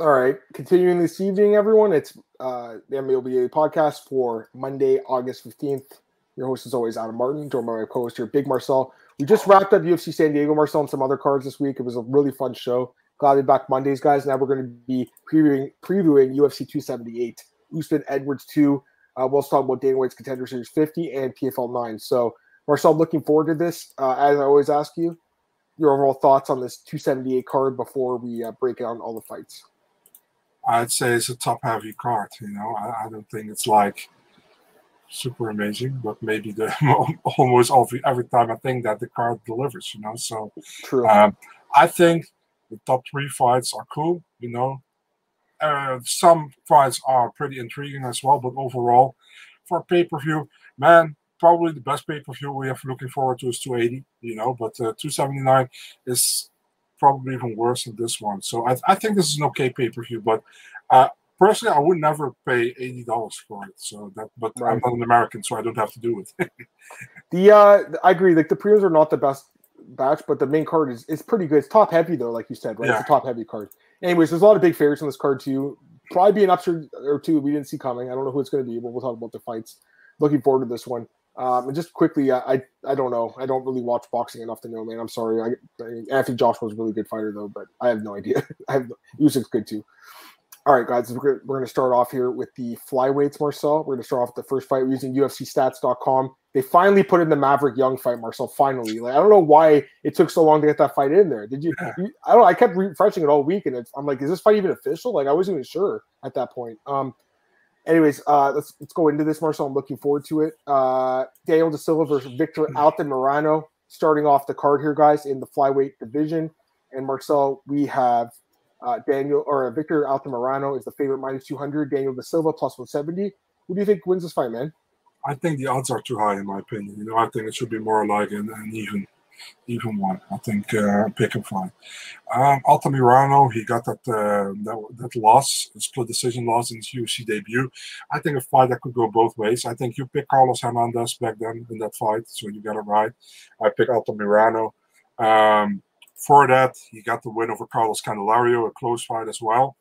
All right, continuing this evening, everyone. It's uh, the MMAOB podcast for Monday, August fifteenth. Your host is always Adam Martin, joined by my co-host here, Big Marcel. We just wrapped up UFC San Diego, Marcel, and some other cards this week. It was a really fun show. Glad to be back Mondays, guys. Now we're going to be previewing previewing UFC 278, Usman Edwards 2. Uh, we'll talk about Dana White's Contender Series 50 and PFL 9. So, Marcel, looking forward to this. Uh, as I always ask you, your overall thoughts on this 278 card before we uh, break down all the fights. I'd say it's a top heavy card. You know, I, I, don't think it's like super amazing, but maybe the almost every, every time I think that the card delivers. You know, so true. Um, I think the top three fights are cool. You know, uh, some fights are pretty intriguing as well, but overall, for pay per view, man, probably the best pay per view we have looking forward to is 280. You know, but uh, 279 is probably even worse than this one. So I, I think this is an okay pay per view, but uh, personally, I would never pay eighty dollars for it. So that, but right. I'm not an American, so I don't have to do it. the uh, I agree. Like the prelims are not the best batch, but the main card is is pretty good. It's top heavy though, like you said, right? Yeah. It's a top heavy card. Anyways, there's a lot of big favorites on this card too. Probably be an upset or two we didn't see coming. I don't know who it's going to be, but we'll talk about the fights. Looking forward to this one. Um, and just quickly, I, I, I don't know. I don't really watch boxing enough to know, man. I'm sorry. I, I mean, Anthony Joshua was a really good fighter though, but I have no idea. I have Usyk's good too. All right, guys, we're, we're going to start off here with the flyweights, Marcel. We're going to start off with the first fight using UFCstats.com. They finally put in the Maverick Young fight, Marcel. Finally, like I don't know why it took so long to get that fight in there. Did you? you I don't. I kept refreshing it all week, and I'm like, is this fight even official? Like I wasn't even sure at that point. Um, anyways, uh, let's let's go into this, Marcel. I'm looking forward to it. Uh, Daniel De Silva versus Victor hmm. Altamirano starting off the card here, guys, in the flyweight division. And Marcel, we have uh, Daniel or Victor Altamirano is the favorite minus 200. Daniel De Silva plus 170. Who do you think wins this fight, man? I think the odds are too high, in my opinion. You know, I think it should be more like an, an even even one. I think uh, pick and fly. Um, Altamirano, he got that, uh, that that loss, split decision loss in his UFC debut. I think a fight that could go both ways. I think you pick Carlos Hernandez back then in that fight, so you got it right. I pick Altamirano. Um, for that, he got the win over Carlos Candelario, a close fight as well.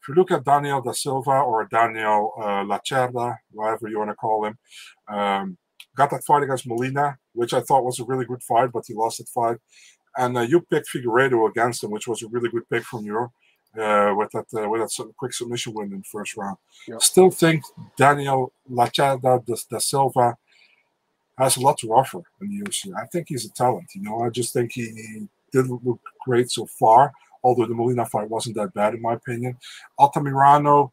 If you look at Daniel da Silva or Daniel uh, Lacerda, whatever you want to call him, um, got that fight against Molina, which I thought was a really good fight, but he lost that fight. And uh, you picked Figueiredo against him, which was a really good pick from you. Uh, with that uh, with that quick submission win in the first round. Yep. Still think Daniel Lachada da, da Silva has a lot to offer in the UFC. I think he's a talent. You know, I just think he, he didn't look great so far. Although the Molina fight wasn't that bad in my opinion. Altamirano,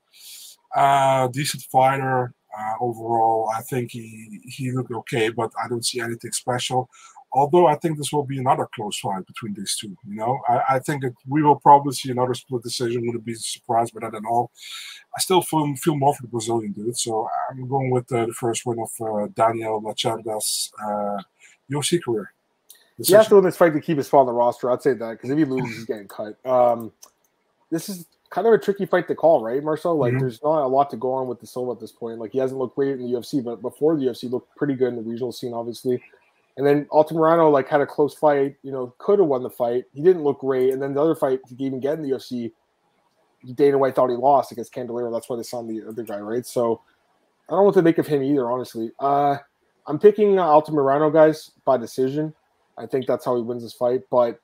uh, decent fighter, uh, overall, I think he he looked okay, but I don't see anything special. Although I think this will be another close fight between these two. You know, I, I think we will probably see another split decision. Wouldn't be surprised by that at all. I still feel feel more for the Brazilian dude, so I'm going with uh, the first win of uh, Daniel Lacerda's uh, UFC career. Decision. He has to win this fight to keep his spot on the roster. I'd say that because if he loses, he's getting cut. Um, this is kind of a tricky fight to call, right, Marcel? Like, mm-hmm. there's not a lot to go on with the Silva at this point. Like, he hasn't looked great in the UFC, but before the UFC, looked pretty good in the regional scene, obviously. And then Altamirano, like, had a close fight. You know, could have won the fight. He didn't look great. And then the other fight he even get in the UFC, Dana White thought he lost against Candelario. That's why they signed the other guy, right? So I don't know what to make of him either, honestly. Uh, I'm picking uh, Altamirano, guys, by decision. I think that's how he wins this fight. But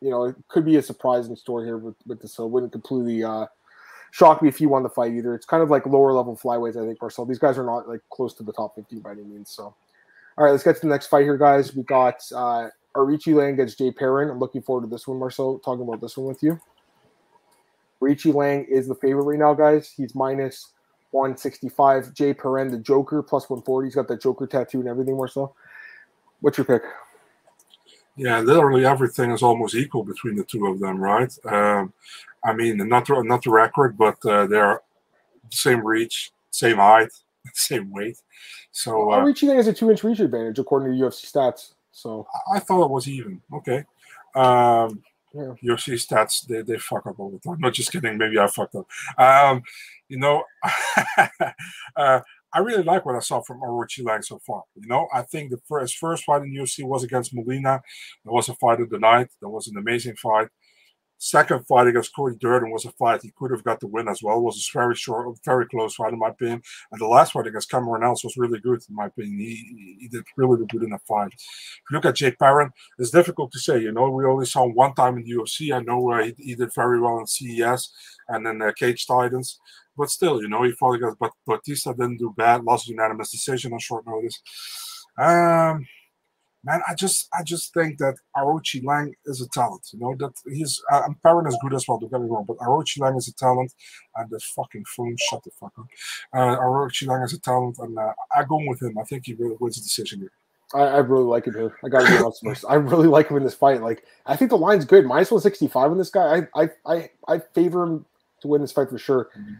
you know, it could be a surprising story here with, with this. So it wouldn't completely uh, shock me if he won the fight either. It's kind of like lower level flyweights, I think, Marcel. These guys are not like close to the top 15 by any means. So, all right, let's get to the next fight here, guys. We got uh, Lang against Jay Perrin. I'm looking forward to this one, Marcel, talking about this one with you. Aoriqileng is the favorite right now, guys. He's minus 165. Jay Perrin, the Joker, plus 140. He's got the Joker tattoo and everything, Marcel. What's your pick? Yeah, literally everything is almost equal between the two of them, right? Um, I mean, not the, not the record, but uh, they're the same reach, same height, same weight. So uh, reaching has a two-inch reach advantage according to UFC stats. So I thought it was even. Okay. Um, yeah. UFC stats they, they fuck up all the time. Not just kidding. Maybe I fucked up. Um, you know, uh, I really like what I saw from Aoriqileng so far. You know, I think the first first fight in UFC was against Molina. There was a fight of the night. That was an amazing fight. Second fight against Cody Durden was a fight he could have got the win as well. It was a very short, very close fight in my opinion. And the last fight against Cameron Else was really good in my opinion. He, he did really good in that fight. If you look at Jake Perrin, it's difficult to say. You know, we only saw him one time in the UFC. I know uh, he, he, did very well in CES and then uh, Cage Titans. But still, you know, he fought against but Bautista didn't do bad, lost unanimous decision on short notice. Um, man, I just I just think that Aoriqileng is a talent. You know that he's uh, I'm Perrin is good as well. Don't get me wrong, but Aoriqileng is a talent. And the fucking phone, shut the fuck up. Uh, Aoriqileng is a talent, and uh, I go with him. I think he really wins the decision here. I, I really like him here. I gotta be honest first. I really like him in this fight. Like I think the line's good. Minus one sixty five on this guy. I I I I favor him to win this fight for sure. Mm-hmm.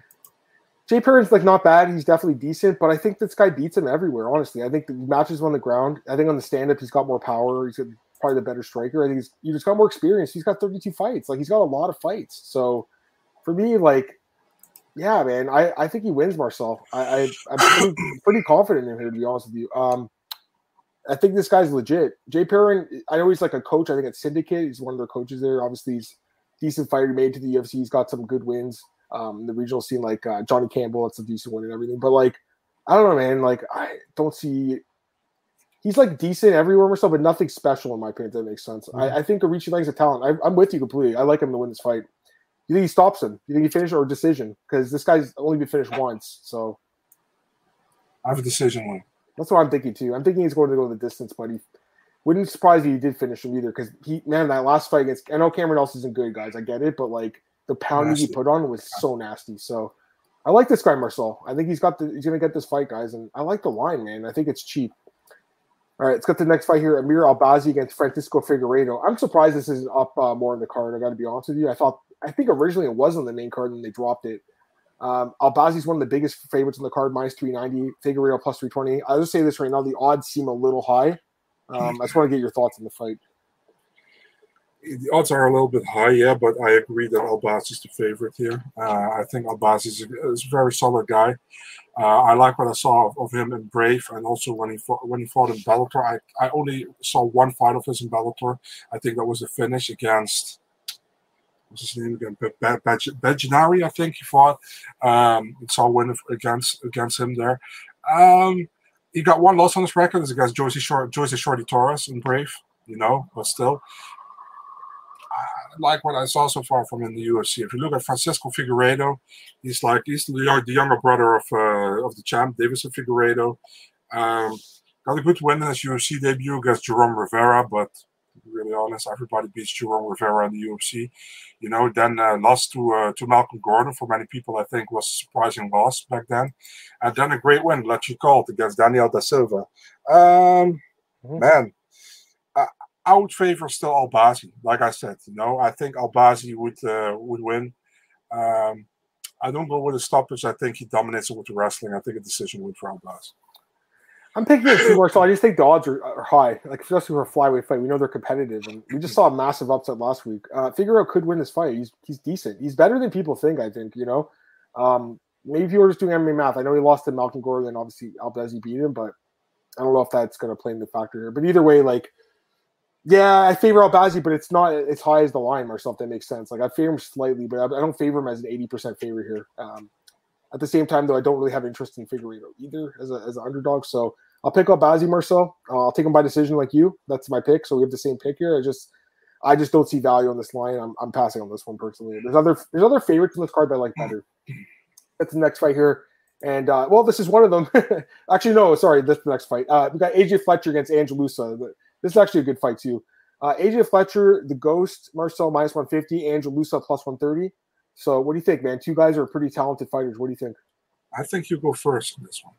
Jay Perrin's like not bad. He's definitely decent, but I think this guy beats him everywhere. Honestly, I think the matches on the ground. I think on the stand up, he's got more power. He's probably the better striker. I think he's he's got more experience. He's got 32 fights. Like he's got a lot of fights. So for me, like, yeah, man, I, I think he wins Marcel. I, I am pretty, pretty, confident in him to be honest with you. Um, I think this guy's legit. Jay Perrin, I know he's like a coach. I think at Syndicate, he's one of their coaches there. Obviously, he's decent fighter. Made to the UFC. He's got some good wins um, the regional scene, like uh, Johnny Campbell, it's a decent one and everything. But like, I don't know, man. Like, I don't see. He's like decent everywhere or so, but nothing special in my opinion. that makes sense. Mm-hmm. I, I, think Aoriqileng's a talent. I, am with you completely. I like him to win this fight. You think he stops him? You think he finishes or decision? Because this guy's only been finished once. So I have a decision win. That's what I'm thinking too. I'm thinking he's going to go the distance, but he wouldn't surprise me he did finish him either. Because he, man, that last fight against I know Cameron Else isn't good, guys. I get it, but like the pounding he put on was so nasty. So I like this guy Marcel. I think he's got the he's gonna get this fight, guys, and I like the line, man. I think it's cheap. All right, let's get the next fight here. Amir Albazi against Francisco Figueiredo. I'm surprised this isn't up uh, more in the card. I got to be honest with you. I thought I think originally it was on the main card and they dropped it. Um, Albazi's one of the biggest favorites on the card, minus 390. Figueiredo plus 320. I'll just say this right now: the odds seem a little high. Um, I just want to get your thoughts on the fight the odds are a little bit high, yeah, but I agree that Albazi is the favorite here. Uh, I think Albazi is, is, a very solid guy. Uh, I like what I saw of, of, him in Brave, and also when he fought, when he fought in Bellator. I, I only saw one fight of his in Bellator. I think that was the finish against what's his name again? Bajanari, I think he fought. Um, saw a win against against him there. Um, he got one loss on his record. It's against Joyce Short, Shorty Torres in Brave, you know, but still like what I saw so far from in the UFC. If you look at Francisco Figueiredo, he's like he's the, younger brother of uh, of the champ, Deiveson Figueiredo. Um, got a good win in his UFC debut against Jerome Rivera, but to be really honest, everybody beats Jerome Rivera in the UFC. You know, then uh, lost to uh, to Malcolm Gordon for many people. I think was a surprising loss back then, and then a great win, let you call it against Daniel da Silva. Um, mm-hmm. Man, I would favor still Albazi. Like I said, you know, I think Albazi would uh, would win. Um, I don't go with the stoppage. I think he dominates it with the wrestling. I think a decision win for Albazi. I'm picking it too, so I just think the odds are, are, high, like especially for a flyweight fight. We know they're competitive, and we just saw a massive upset last week. Uh, Figueroa could win this fight. He's he's decent. He's better than people think. I think you know. Um, maybe if you were just doing MMA math, I know he lost to Malcolm Gordon, and obviously Albazi beat him, but I don't know if that's going to play in the factor here. But either way, like yeah, I favor Albazi, but it's not as high as the line or something. Makes sense. Like I favor him slightly, but I, don't favor him as an eighty percent favorite here. Um, at the same time, though, I don't really have interest in Figueiredo either as, a, as an underdog. So I'll pick Albazi Marcel. Uh, I'll take him by decision like you. That's my pick. So we have the same pick here. I just I just don't see value on this line. I'm, I'm passing on this one personally. There's other there's other favorites in this card that I like better. That's the next fight here. And uh, well, this is one of them. Actually, no, sorry, this is the next fight. Uh, we got AJ Fletcher against Angel Loosa. This is actually a good fight too. Uh, AJ Fletcher, the Ghost, Marcel minus 150, Angel Loosa plus 130. So what do you think, man? Two guys are pretty talented fighters. What do you think? I think you go first in this one.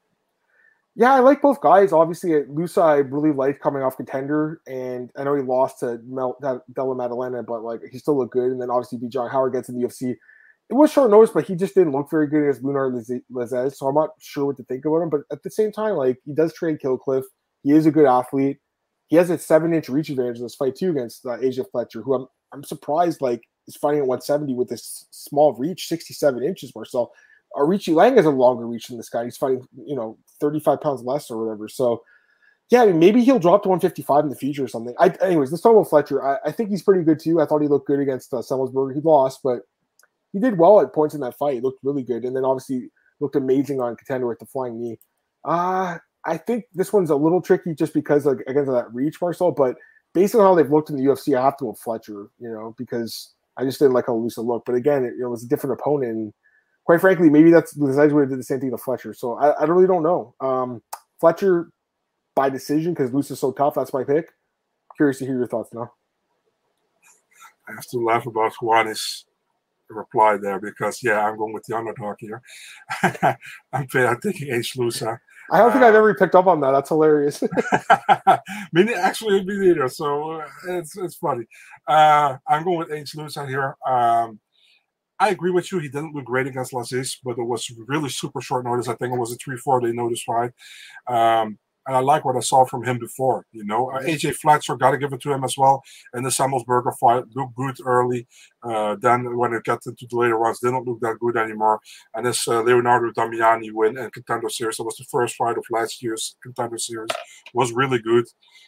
Yeah, I like both guys. Obviously, Loosa, I really like coming off contender, and I know he lost to Mel, Della Maddalena, but like he still looked good. And then obviously, B. John Howard gets in the UFC. It was short notice, but he just didn't look very good against Mounir Lazzez, so I'm not sure what to think about him. But at the same time, like he does trade Kill Cliff. He is a good athlete he has a seven inch reach advantage in this fight too against uh, AJ Fletcher, who I'm I'm surprised like is fighting at 170 with this small reach, 67 inches or so. Aoriqileng has a longer reach than this guy. He's fighting, you know, 35 pounds less or whatever. So yeah, I mean, maybe he'll drop to 155 in the future or something. I, anyways, let's talk about Fletcher. I, I think he's pretty good too. I thought he looked good against uh, He lost, but he did well at points in that fight. He looked really good, and then obviously looked amazing on contender with the flying knee. Uh, I think this one's a little tricky just because like against that reach, Marcel. But based on how they've looked in the UFC, I have to go Fletcher. You know, because I just didn't like how Loosa looked. But again, it, it was a different opponent. And quite frankly, maybe that's the Zeds would have did the same thing to Fletcher. So I, I really don't know. Um, Fletcher by decision because Luce is so tough. That's my pick. Curious to hear your thoughts now. I have to laugh about Juanis' reply there because yeah, I'm going with the underdog here. I'm, I'm taking H. Loosa. I don't think uh, I've ever picked up on that. That's hilarious. me actually me neither. So uh, it's it's funny. Uh, I'm going with H. Loosa here. Um, I agree with you. He didn't look great against Lazzez, but it was really super short notice. I think it was a 3 4 they noticed fight. Um, and I like what I saw from him before. You know, uh, AJ Fletcher got to give it to him as well. And the Semelsberger fight looked good early. Uh, then when it got into the later ones, didn't look that good anymore. And this uh, Leonardo Damiani win and contender series, that was the first fight of last year's contender series, was really good.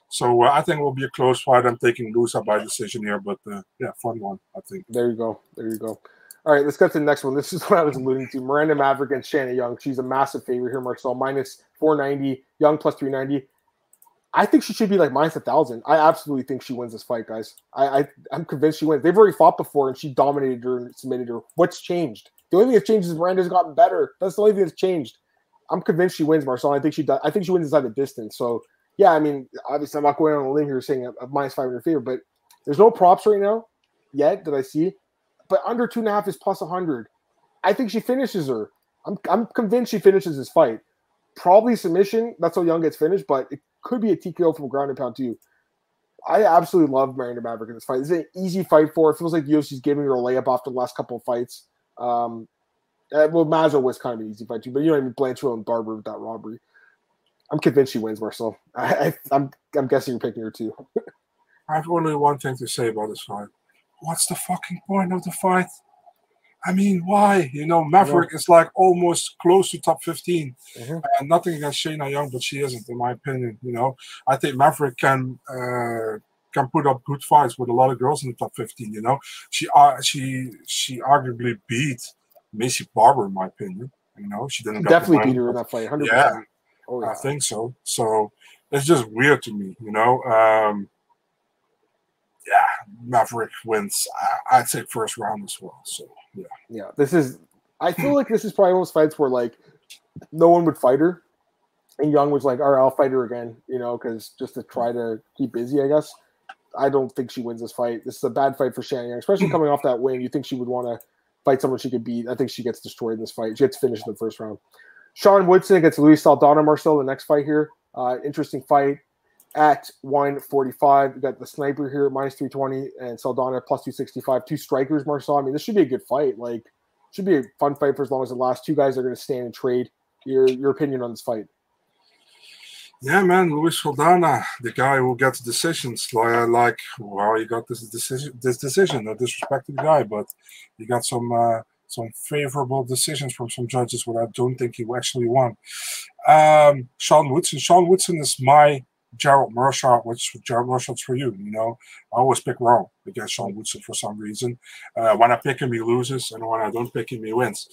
So uh, I think it will be a close fight. I'm taking Loosa by decision here, but uh, yeah, fun one. I think. There you go. There you go. All right, let's get to the next one. This is what I was alluding to. Miranda Maverick and Shanna Young. She's a massive favorite here, Marcel. Minus 490, Young plus 390. I think she should be like minus a thousand. I absolutely think she wins this fight, guys. I, I am convinced she wins. They've already fought before and she dominated her and submitted her. What's changed? The only thing that's changed is Miranda's gotten better. That's the only thing that's changed. I'm convinced she wins, Marcel. I think she does. I think she wins inside the distance. So yeah, I mean, obviously I'm not going on a limb here saying a, a minus 500 favorite, but there's no props right now yet that I see but under two and a half is plus 100. I think she finishes her. I'm, I'm convinced she finishes this fight. Probably submission. That's how Young gets finished, but it could be a TKO from ground and pound too. I absolutely love Miranda Maverick in this fight. This is an easy fight for her. It feels like UFC's giving her a layup after the last couple of fights. Um, uh, well, Mazza was kind of an easy fight too, but you know what I mean? Blanchfield and Barber with that robbery. I'm convinced she wins, Marcel. I, I, I'm I'm guessing you're picking her too. I have only one thing to say about this fight what's the fucking point of the fight? I mean, why? You know, Maverick yeah. is like almost close to top 15. Mm-hmm. And nothing against Shanna Young, but she isn't, in my opinion. You know, I think Maverick can uh, can put up good fights with a lot of girls in the top 15. You know, she uh, she she arguably beat Maycee Barber, in my opinion. You know, she didn't definitely beat her in that fight. 100%. Yeah, oh, yeah, I think so. So it's just weird to me. You know. Um, yeah, Maverick wins. I, would say first round as well. So yeah, yeah. This is. I feel like this is probably one of those fights where like no one would fight her, and Young was like, "All right, I'll fight her again," you know, because just to try to keep busy, I guess. I don't think she wins this fight. This is a bad fight for Shannon Young, especially coming off that win. You think she would want to fight someone she could beat. I think she gets destroyed in this fight. She gets finished in the first round. Sean Woodson against Luis Saldana Marcel, the next fight here. Uh, interesting fight at 145. You got the sniper here minus 320 and Saldana plus 265. Two strikers, Marcel. I mean, this should be a good fight. Like, should be a fun fight for as long as the last two guys are going to stand and trade. Your your opinion on this fight? Yeah, man, Luis Saldana, the guy who gets decisions. Like, like wow, he got this decision. This decision. No disrespect to the guy, but he got some. Uh, some favorable decisions from some judges, what I don't think he actually won. Um, Sean Woodson. Sean Woodson is my Gerald Meerschaert, which Gerald Meerschaert's for you. You know, I always pick wrong against Sean Woodson for some reason. Uh, when I pick him, he loses, and when I don't pick him, he wins.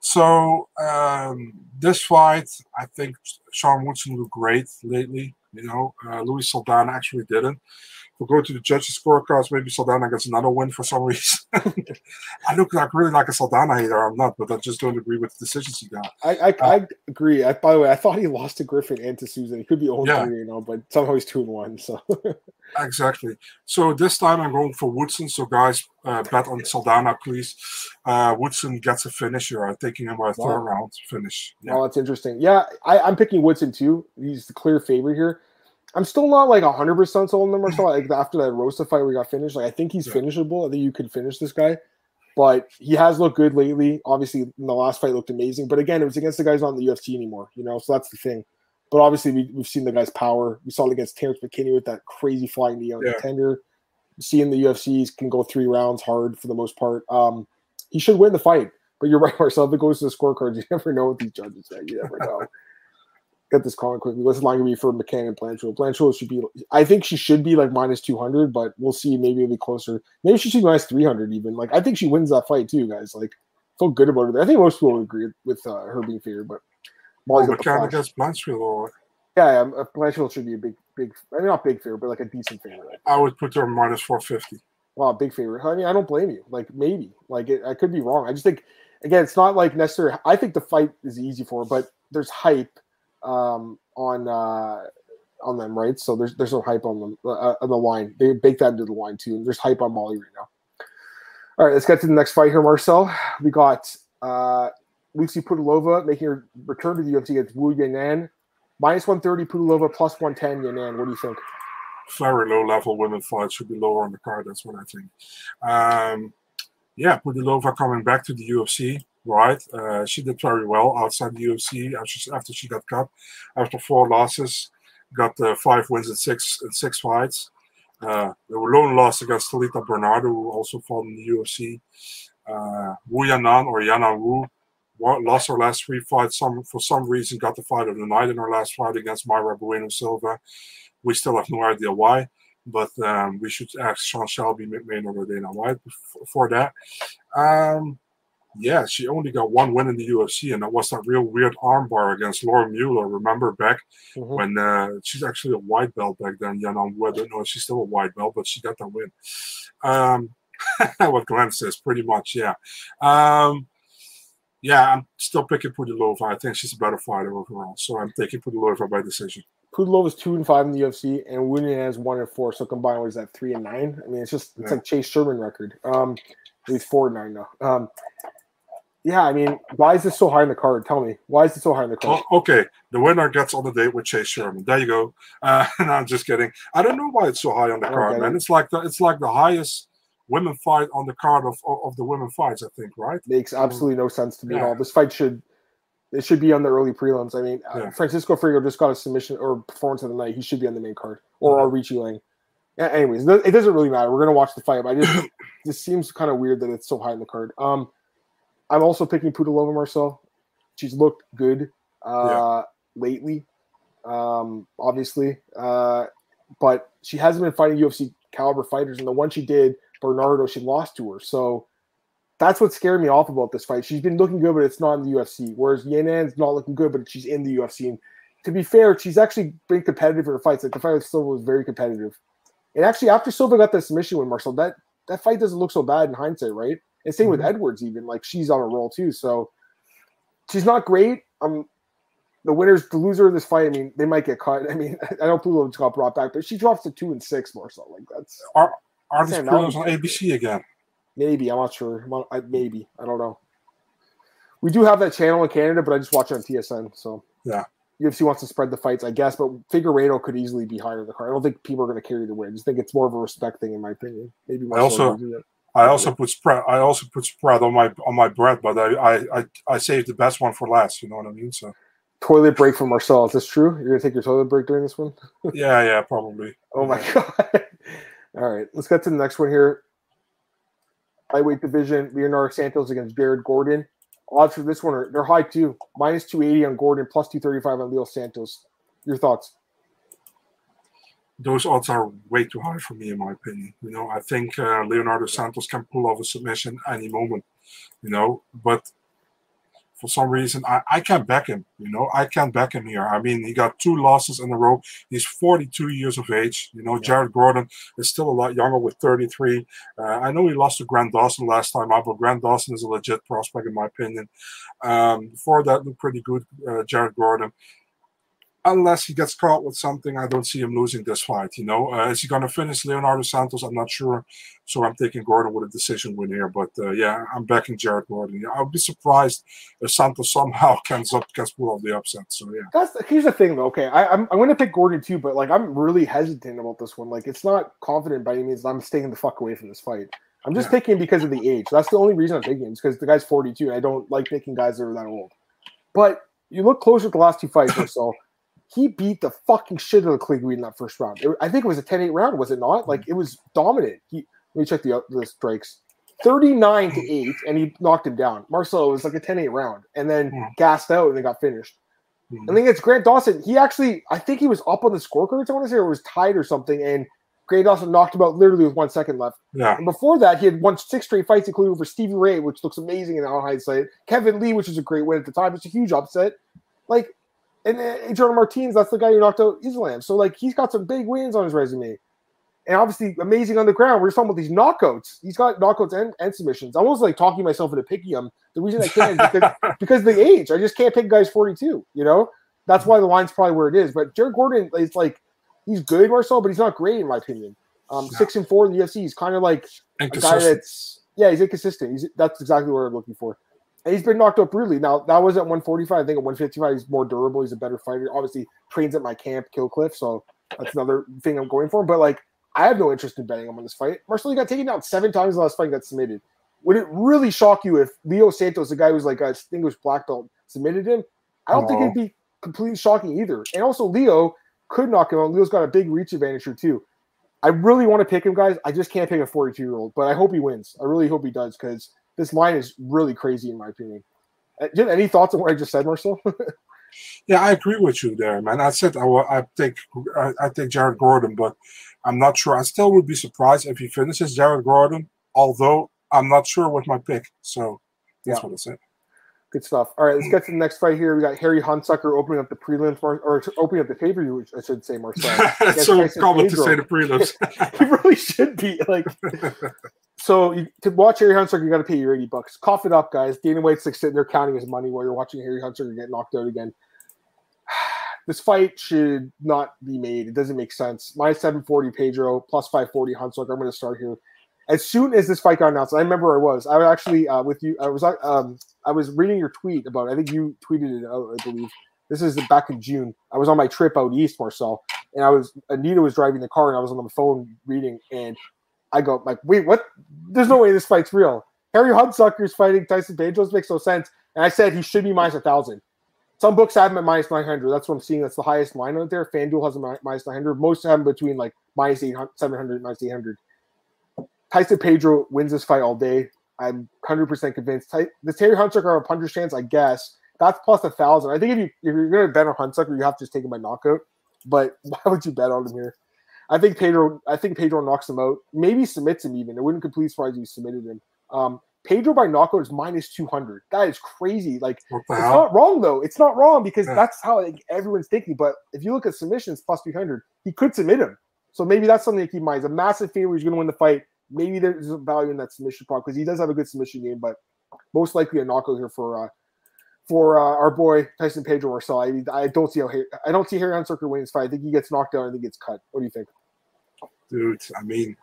So um, this fight, I think Sean Woodson looked great lately. You know, uh, Luis Saldana actually didn't we'll go to the judges' scorecards. Maybe Saldana gets another win for some reason. I look like really like a Saldana hater. I'm not, but I just don't agree with the decisions he got. I I, uh, I agree. I, by the way, I thought he lost to Griffin and to Susan. He could be 0 yeah. 3, you know, but somehow he's 2 and 1. So exactly. So this time I'm going for Woodson. So guys, uh, bet on Saldana, please. Uh, Woodson gets a finish finisher. I'm taking him by a wow. third round finish. Yeah. Oh, that's interesting. Yeah, I, I'm picking Woodson too. He's the clear favorite here. I'm still not like 100 percent sold on him. Marcel. Like after that Rosa fight we got finished, like I think he's yeah. finishable. I think you could finish this guy, but he has looked good lately. Obviously, in the last fight looked amazing, but again, it was against the guys not in the UFC anymore. You know, so that's the thing. But obviously, we, have seen the guy's power. We saw it against Terrence McKinney with that crazy flying knee on yeah. tender. Seeing the UFCs can go three rounds hard for the most part. Um, he should win the fight. But you're right, Marcel. If it goes to the scorecards, you never know with these judges. Man. You never know. Get this comment quickly. What's the line gonna be for McCann and Blanchfield? Blanchfield should be. I think she should be like minus two hundred, but we'll see. Maybe it'll be closer. Maybe she should be minus three hundred even. Like I think she wins that fight too, guys. Like feel good about it. I think most people would agree with uh, her being favored, but Molly's oh, McCann against Blanchfield, or yeah, yeah, uh, Blanchfield should be a big, big. I mean, not big favorite, but like a decent favorite. I would put her minus four fifty. Wow, big favorite. I mean, I don't blame you. Like maybe, like it, I could be wrong. I just think again, it's not like necessarily. I think the fight is easy for her, but there's hype um, on uh, on them, right? So there's there's no hype on them uh, on the line. They bake that into the line too. There's hype on Molly right now. All right, let's get to the next fight here, Marcel. We got uh, Lucy Pudilova making her return to the UFC against Wu Yanan. Minus 130 Pudilova, plus 110 Yanan. What do you think? Very low level women fight should be lower on the card. That's what I think. Um, yeah, Pudilova coming back to the UFC right? Uh, she did very well outside the UFC after, she got cut. After four losses, got uh, five wins in six in six fights. Uh, were lone loss against Talita Bernardo, who also fought in the UFC. Uh, Wu Yanan or Yanan Wu lost her last three fights. Some for some reason got the fight of the night in her last fight against Mayra Bueno Silva. We still have no idea why, but um, we should ask Sean Shelby, Mick Maynard, or Dana White for that. Um, yeah, she only got one win in the UFC, and that was that real weird armbar against Laura Mueller. Remember back mm-hmm. when uh, she's actually a white belt back then. Yeah, no, I don't know if she's still a white belt, but she got that win. Um, what Glenn says, pretty much, yeah. Um, yeah, I'm still picking Pudilova. I think she's a better fighter overall, so I'm taking Pudilova by decision. Pudilova is two and five in the UFC, and Wunin has one and four. So combined, was that three and nine? I mean, it's just it's yeah. like Chase Sherman record. Um, he's four and nine now. Um, yeah, I mean, why is this so high in the card? Tell me, why is it so high in the card? Oh, okay, the winner gets on the date with Chase Sherman. There you go. Uh, no, I'm just kidding. I don't know why it's so high on the card, man. It. It's like the it's like the highest women fight on the card of of the women fights. I think, right? Makes absolutely no sense to me yeah. at all. This fight should it should be on the early prelims. I mean, uh, yeah. uh, Francisco Frigo just got a submission or performance of the night. He should be on the main card or yeah. Richie Lang. Anyways, it doesn't really matter. We're gonna watch the fight. But I just this seems kind of weird that it's so high in the card. Um, I'm also picking Pudilova Marcel. She's looked good uh, yeah. lately, um, obviously, uh, but she hasn't been fighting UFC caliber fighters. And the one she did, Bernardo, she lost to her. So that's what scared me off about this fight. She's been looking good, but it's not in the UFC. Whereas Yanan's not looking good, but she's in the UFC. And to be fair, she's actually been competitive in her fights. Like the fight with Silva was very competitive. And actually, after Silva got the submission with Marcel, that that fight doesn't look so bad in hindsight, right? And same mm-hmm. with Edwards, even like she's on a roll too. So she's not great. Um, the winners, the loser of this fight. I mean, they might get cut. I mean, I know Pulo got brought back, but she drops to two and six more. So like that's are are these prelims on ABC again? Maybe I'm not sure. maybe I don't know. We do have that channel in Canada, but I just watch it on TSN. So yeah. UFC wants to spread the fights, I guess, but Figueiredo could easily be higher in the card. I don't think people are going to carry the win. I just think it's more of a respect thing, in my opinion. Maybe I also I also put spread. I also put spread on my on my bread, but I I I, I saved the best one for last. You know what I mean? So toilet break for Marcel. Is this true? You're gonna take your toilet break during this one? yeah, yeah, probably. Oh my god! All right, let's get to the next one here. Lightweight division: Leonardo Santos against Jared Gordon. Odds for this one are they're high too. Minus two eighty on Gordon, plus two thirty five on Leo Santos. Your thoughts? Those odds are way too high for me, in my opinion. You know, I think uh, Leonardo Santos can pull off a submission any moment. You know, but for some reason I, I can't back him. You know, I can't back him here. I mean, he got two losses in a row. He's 42 years of age. You know, yeah. Jared Gordon is still a lot younger with 33. Uh, I know he lost to Grant Dawson last time out, but Grant Dawson is a legit prospect in my opinion. Um, before that, looked pretty good, uh, Jared Gordon unless he gets caught with something, I don't see him losing this fight. You know, uh, is he going to finish Leonardo Santos? I'm not sure. So I'm taking Gordon with a decision win here. But uh, yeah, I'm backing Jared Gordon. Yeah, I'll be surprised if Santos somehow can up gets pull off the upset. So yeah, that's here's the thing though. Okay, I, am I'm, I'm going to pick Gordon too, but like I'm really hesitant about this one. Like it's not confident by any means. I'm staying the fuck away from this fight. I'm just yeah. picking because of the age. That's the only reason I'm picking him. because the guy's 42. and I don't like picking guys that are that old. But you look closer at the last two fights or so he beat the fucking shit out of Clay Guida in that first round. It, I think it was a 10-8 round, was it not? Like it was dominant. He let me check the the strikes. 39 to 8, and he knocked him down. Marcelo was like a 10-8 round, and then gassed out and then got finished. Mhm. I think it's Grant Dawson. He actually, I think he was up on the scorecards. I want to say or it was tied or something, and Grant Dawson knocked him out literally with one second left. Yeah. And before that, he had won six straight fights, including over Stevie Ray, which looks amazing in our hindsight. Kevin Lee, which was a great win at the time. It's a huge upset. Like, and Adriano Martins, that's the guy who knocked out Islam. So, like, he's got some big wins on his resume. And obviously, amazing on the ground. We're just talking about these knockouts. He's got knockouts and, and submissions. I'm almost like talking myself into picking him. The reason I can't is because, the age. I just can't pick guys 42, you know? That's why the line's probably where it is. But Jared Gordon is like, he's good, Marcel, but he's not great, in my opinion. Um, No. Six and four in the UFC. He's kind of like, a guy that's yeah, he's inconsistent. He's that's exactly what I'm looking for. He's been knocked up brutally. Now that was at 145. I think at 155 he's more durable. He's a better fighter. Obviously trains at my camp, Killcliff. So that's another thing I'm going for. But like, I have no interest in betting him on this fight. Marcel got taken down seven times in the last fight. Got submitted. Would it really shock you if Leo Santos, the guy who's like a distinguished black belt, submitted him? I don't think it'd be completely shocking either. And also Leo could knock him out. Leo's got a big reach advantage here too. I really want to pick him, guys. I just can't pick a 42 year old, but I hope he wins. I really hope he does because this line is really crazy, in my opinion. Uh, do you have any thoughts on what I just said, Marcel? Yeah, I agree with you there, man. I said I will, I take I, I take Jared Gordon, but I'm not sure. I still would be surprised if he finishes Jared Gordon, although I'm not sure with my pick. So that's Yeah. what I said. Good stuff. All right, let's hmm. get to the next fight here. We got Harry Hunsucker opening up the prelims, or opening up the pay per view, which I should say, Marcel. Against so common to say the prelims. he really should be like. So you, to watch Harry Hunsucker, you got to pay your eighty bucks. Cough it up, guys. Dana White's like sitting there counting his money while you're watching Harry Hunsucker get knocked out again. This fight should not be made. It doesn't make sense. My seven forty Pedro, plus five forty Hunsucker. I'm going to start here. As soon as this fight got announced, I remember I was. I was actually uh, with you. I was uh, um, I was reading your tweet about. I think you tweeted it out. I believe this is back in June. I was on my trip out east, Marcel, and I was Anita was driving the car, and I was on the phone reading, and I go like, wait, what? There's no way this fight's real. Harry Hunsucker is fighting Tyson Pedro. This makes no sense. And I said he should be minus a thousand. Some books have him at minus nine hundred. That's what I'm seeing. That's the highest line out there. FanDuel has him at minus nine hundred. Most have him between like minus 800, 700, minus eight hundred. Tyson Pedro wins this fight all day. I'm 100% convinced. Ty- This Terry Hunsucker have a puncher's chance, I guess. That's plus a thousand. I think if you if you're gonna bet on Hunsucker, you have to just take him by knockout. But why would you bet on him here? I think Pedro. I think Pedro knocks him out. Maybe submits him even. It wouldn't completely surprise you submitted him. Um, Pedro by knockout is minus 200. That is crazy. Like it's not wrong though. It's not wrong because Yeah. that's how like, everyone's thinking. But if you look at submissions plus 300, he could submit him. So maybe that's something to keep in mind. He's a massive favorite. He's going to win the fight. Maybe there's value in that submission part because he does have a good submission game, but most likely a knockout here for uh, for uh, our boy Tyson Pedro Marcel. I, mean, I don't see how I don't see Harry Hunsucker winning this fight. I think he gets knocked out. I think he gets cut. What do you think? dude. I mean,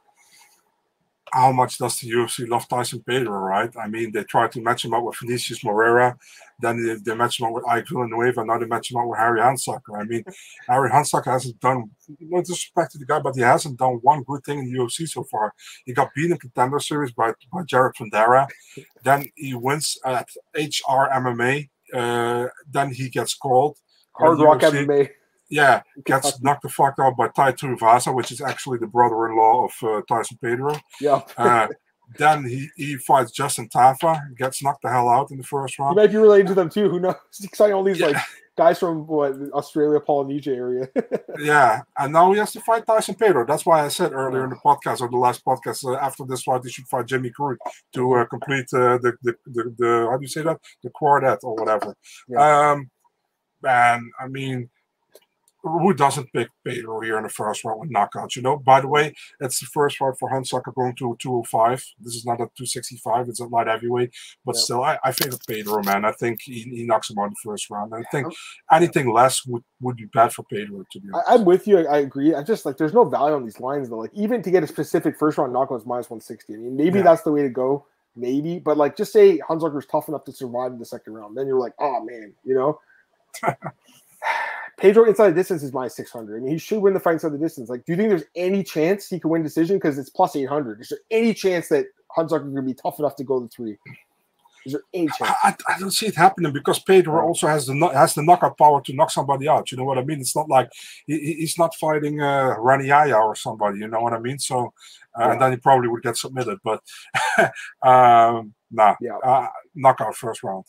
how much does the UFC love Tyson Pedro, right? I mean, they tried to match him up with Vinicius Moreira, then they, they match him up with Ike Villanueva, now they match him up with Harry Hunsucker. I mean, Harry Hunsucker hasn't done, no disrespect to the guy, but he hasn't done one good thing in the UFC so far. He got beaten in the contender series by, by Jared Fandera. then he wins at HR MMA. Uh, then he gets called. Hard Rock UFC MMA. Yeah, gets knocked the fuck out by Tai Tuivasa, which is actually the brother-in-law of uh, Tyson Pedro. Yeah, Uh, then he, he fights Justin Tafa, gets knocked the hell out in the first round. might be related to them too. Who knows? He's exciting all these Yeah. like guys from what Australia, Polynesia area. Yeah, and now he has to fight Tyson Pedro. That's why I said earlier in the podcast or the last podcast, uh, after this fight, he should fight Jimmy Crute to uh, complete uh, the, the, the the how do you say that the quartet or whatever. Um, and I mean, who doesn't pick Pedro here in the first round with knockouts? You know, by the way, it's the first fight for Hunsucker going to 205. This is not at 265, it's a light heavyweight, but Yeah. still, I, I favor Pedro, man. I think he, he knocks him out in the first round. I think anything less would, would be bad for Pedro, to be honest. I, I'm with you. I, I agree. I just like there's no value on these lines though. Like even to get a specific first round knockout is minus 160. I mean, maybe Yeah. that's the way to go. Maybe, but like just say Hunsucker's tough enough to survive in the second round, then you're like, oh man, you know. Pedro inside the distance is minus 600. I mean, he should win the fight inside the distance. Like, do you think there's any chance he could win decision? Because it's plus 800. Is there any chance that Hunsucker could be tough enough to go to three? Is there any chance? I, I I don't see it happening because Pedro also has the has the knockout power to knock somebody out. You know what I mean? It's not like he, he- he's not fighting uh, Raniaya or somebody. You know what I mean? So, uh, and then he probably would get submitted. But um, nah, Yeah. uh, knockout first round.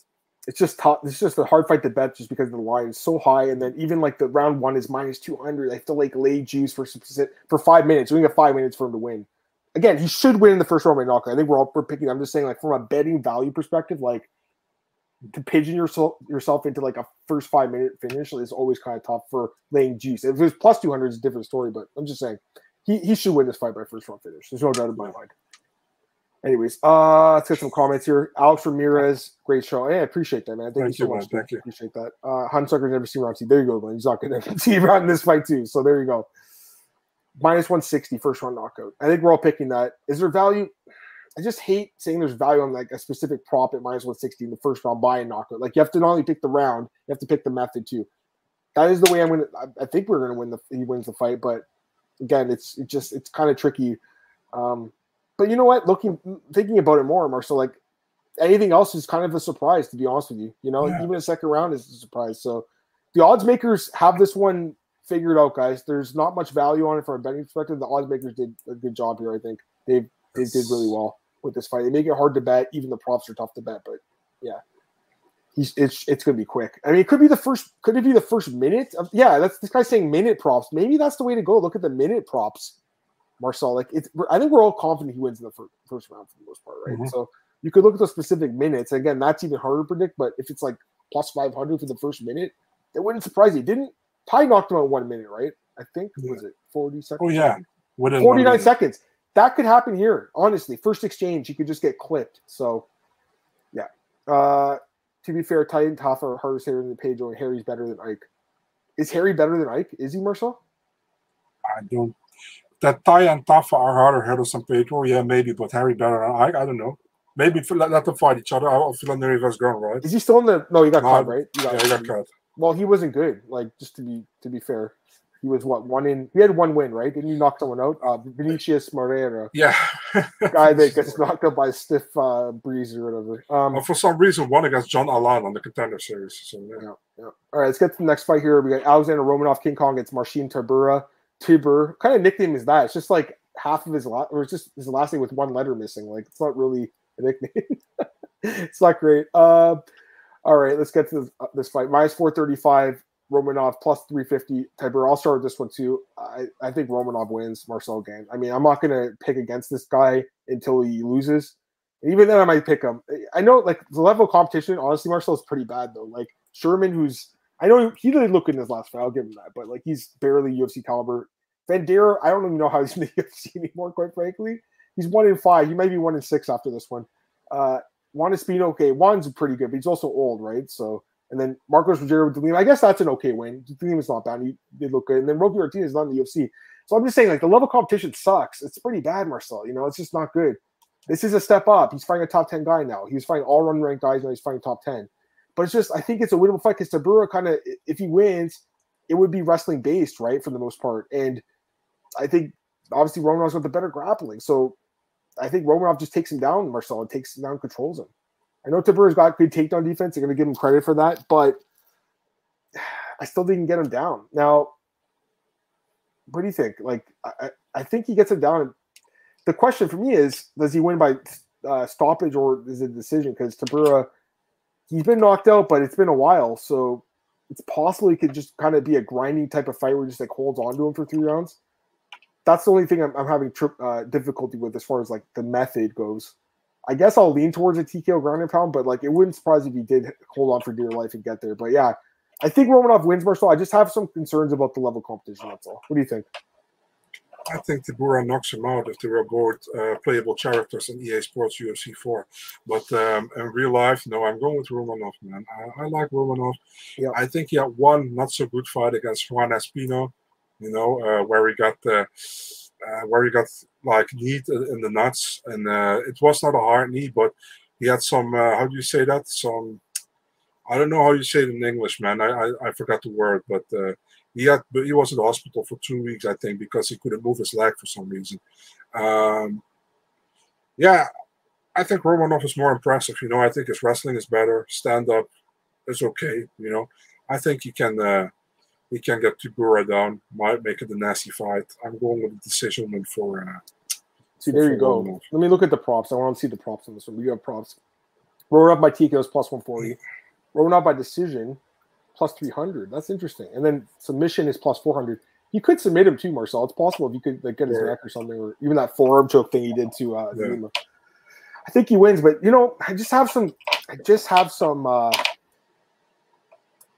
It's just tough. It's just a hard fight to bet just because the line is so high, and then even like the round one is minus two hundred. I have to like lay juice for for five minutes. We got five minutes for him to win. Again, he should win in the first round by knockout. I think we're all we're picking. I'm just saying, like from a betting value perspective, like to pigeon yourself yourself into like a first five minute finish is always kind of tough for laying juice. If it was plus two hundred, it's a different story. But I'm just saying he, he should win this fight by first round finish. There's no doubt in my mind. Anyways, uh, let's get some comments here. Alex Ramirez, great show. Hey, I appreciate that, man. Thank, Thank you so you, much. Man. Thank you. Appreciate that. Uh, Hunsucker's never seen Rousey. There you go, man. He's not going to see around in this fight too. So there you go. Minus 160, first round knockout. I think we're all picking that. Is there value? I just hate saying there's value on like a specific prop at minus 160 in the first round buy and knockout. Like you have to not only pick the round, you have to pick the method too. That is the way I'm gonna. I, I think we're gonna win the. He wins the fight, but again, it's it just it's kind of tricky. Um, but you know what? Looking, thinking about it more, Marcel, like anything else is kind of a surprise. To be honest with you, you know, yeah. even a second round is a surprise. So the odds makers have this one figured out, guys. There's not much value on it from a betting perspective. The odds makers did a good job here. I think they they did really well with this fight. They make it hard to bet. Even the props are tough to bet, but yeah. He's, it's it's gonna be quick. I mean, it could be the first. Could it be the first minute? Of, yeah, that's this guy's saying minute props. Maybe that's the way to go. Look at the minute props Marcel. Like it's, I think we're all confident he wins in the first, first round for the most part, right? Mm-hmm. So you could look at the specific minutes. Again, that's even harder to predict. But if it's like plus five hundred for the first minute, that wouldn't surprise you. Didn't Ty knocked him out one minute, right? I think yeah. was it forty seconds? Oh yeah, forty nine seconds. That could happen here. Honestly, first exchange, he could just get clipped. So, yeah. Uh, to be fair, Ty and Tafa are harder to than Pedro, and Harry's better than Ike. Is Harry better than Ike? Is he, Marcel? I don't that Ty and Tafa are harder hitters than Pedro, yeah, maybe, but Harry better than I, I don't know. Maybe let, let them fight each other. I'll feel Villanueva's gone, right? Is he still in the? No, he got no, cut, right? He got, yeah, he got cut. Well, he wasn't good. Like just to be to be fair, he was what one in. He had one win, right? Didn't he knock someone out? Uh, Vinicius Moreira. Yeah, guy that gets knocked out by stiff uh, breeze or whatever. Um, well, for some reason, one against John Allan on the contender series. So yeah. yeah, yeah. All right, let's get to the next fight here. We got Alexander Romanov, King Kong against Marcin Tibur, kind of nickname is that? It's just like half of his last, or just his last name with one letter missing. Like it's not really a nickname. it's not great. Uh, all right, let's get to this, uh, this fight. Minus four thirty five. Romanov plus 350. Tiber, I'll start with this one too. I, I think Romanov wins Marcel again. I mean, I'm not going to pick against this guy until he loses. And even then, I might pick him. I know, like, the level of competition, honestly, Marcel is pretty bad, though. Like, Sherman, who's, I know he didn't look good in his last fight. I'll give him that. But, like, he's barely UFC caliber. Vanderaa, I don't even know how he's in the UFC anymore, quite frankly. He's one in five. He might be one in six after this one. Uh, Juan Espino, okay, Juan's pretty good, but he's also old, right? So, and then Marcos Rogério with I guess that's an okay win. is not bad. He did look good. And then Roque Martinez is not in the UFC. So I'm just saying, like, the level competition sucks. It's pretty bad, Marcel. You know, it's just not good. This is a step up. He's fighting a top 10 guy now. He was fighting all run ranked guys, now he's fighting top 10. But it's just, I think it's a winnable fight because Tybura kind of, if he wins, it would be wrestling based, right, for the most part. And I think obviously Romanov's got the better grappling. So I think Romanov just takes him down, Marcel, and takes him down, controls him. I know Tybura's got good takedown defense. They're going to give him credit for that, but I still didn't get him down. Now, what do you think? Like, I, I think he gets him down. The question for me is, does he win by uh, stoppage or is it a decision? Because Tybura, he's been knocked out, but it's been a while, so it's possible he could just kind of be a grinding type of fight where he just like holds on to him for three rounds that's the only thing I'm, I'm having uh, difficulty with as far as like the method goes. I guess I'll lean towards a TKO ground and pound, but like it wouldn't surprise if he did hold on for dear life and get there. But yeah, I think Romanov wins Marcel. I just have some concerns about the level competition. That's all. What do you think? I think Tybura knocks him out if they were both uh, playable characters in EA Sports UFC 4. But um, in real life, no, I'm going with Romanov, man. I, I like Romanov. Yep. I think he had one not so good fight against Juan Espino you know, uh, where he got the uh, where he got like knee in the nuts, and uh, it was not a hard knee, but he had some. Uh, how do you say that? Some. I don't know how you say it in English, man. I I, I forgot the word, but uh, he had he was in the hospital for two weeks, I think, because he couldn't move his leg for some reason. Um, yeah, I think Romanov is more impressive. You know, I think his wrestling is better. Stand up is okay. You know, I think he can. Uh, he can get Tybura down, might make it a nasty fight. I'm going with a decision win for. Uh, see, there you go. Let me look at the props. I want to see the props on this one. We have props. Roll up TKO TKOs plus 140. Ronald by decision plus 300. That's interesting. And then submission is plus 400. You could submit him too, Marcel. It's possible if you could like, get his neck or something, or even that forearm choke thing he did to uh, yeah. I think he wins, but you know, I just have some, I just have some uh,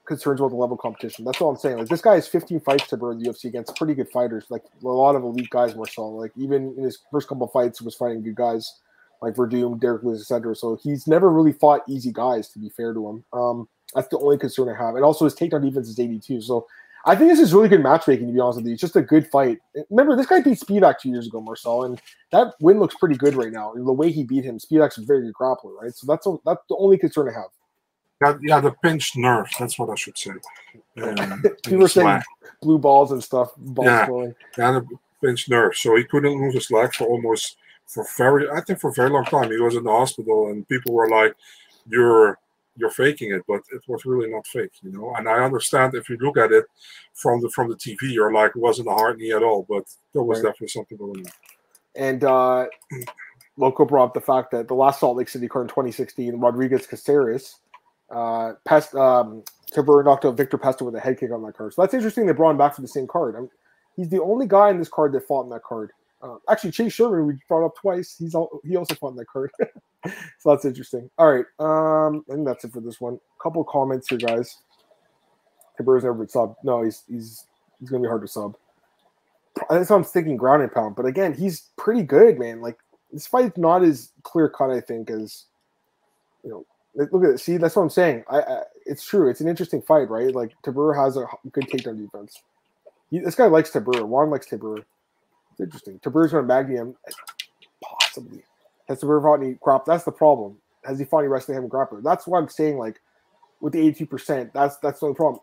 concerns about the level competition. That's all I'm saying. Like this guy has 15 fights to burn the UFC against pretty good fighters, like a lot of elite guys. Marcel, like even in his first couple of fights, he was fighting good guys like Werdum, Derrick Lewis, etc. So he's never really fought easy guys. To be fair to him, um, that's the only concern I have. And also his takedown defense is 82. So I think this is really good matchmaking, to be honest with you. It's just a good fight. Remember, this guy beat Spivak two years ago, Marcel, and that win looks pretty good right now. The way he beat him, Spivak's a very good grappler, right? So that's a, that's the only concern I have. Yeah, yeah, the pinched nerve. That's what I should say. Um, People were saying blue balls and stuff. Balls yeah, flowing. yeah, the pinched nerve. So he couldn't move his leg for almost for very, I think, for a very long time. He was in the hospital, and people were like, "You're you're faking it, but it was really not fake, you know. And I understand if you look at it from the from the TV, you're like, it wasn't a hard knee at all, but there was right. definitely something going on. And uh, Loco brought up the fact that the last Salt Lake City card in 2016, Rodriguez Caceres, uh, Pest, um, Tibur knocked out Victor Pesta with a head kick on that card. So that's interesting. They brought him back for the same card. I mean, he's the only guy in this card that fought in that card. Uh, actually, Chase Sherman we brought up twice. He's all, he also fought in that card. so that's interesting. All right. Um, think that's it for this one. Couple comments here, guys. Tibur's never been sub. No, he's he's he's gonna be hard to sub. That's what I'm thinking ground and pound. But again, he's pretty good, man. Like this fight's not as clear cut, I think, as you know. Look at it. See, that's what I'm saying. I, I it's true. It's an interesting fight, right? Like Tibur has a good takedown defense. He, this guy likes Tibur. Juan likes Tibur. It's interesting. Tibur's going to Magnum, possibly. Has Tibur fought any crop? That's the problem. Has he fought any wrestling him grappler? That's why I'm saying like with the 82%, that's that's the only problem.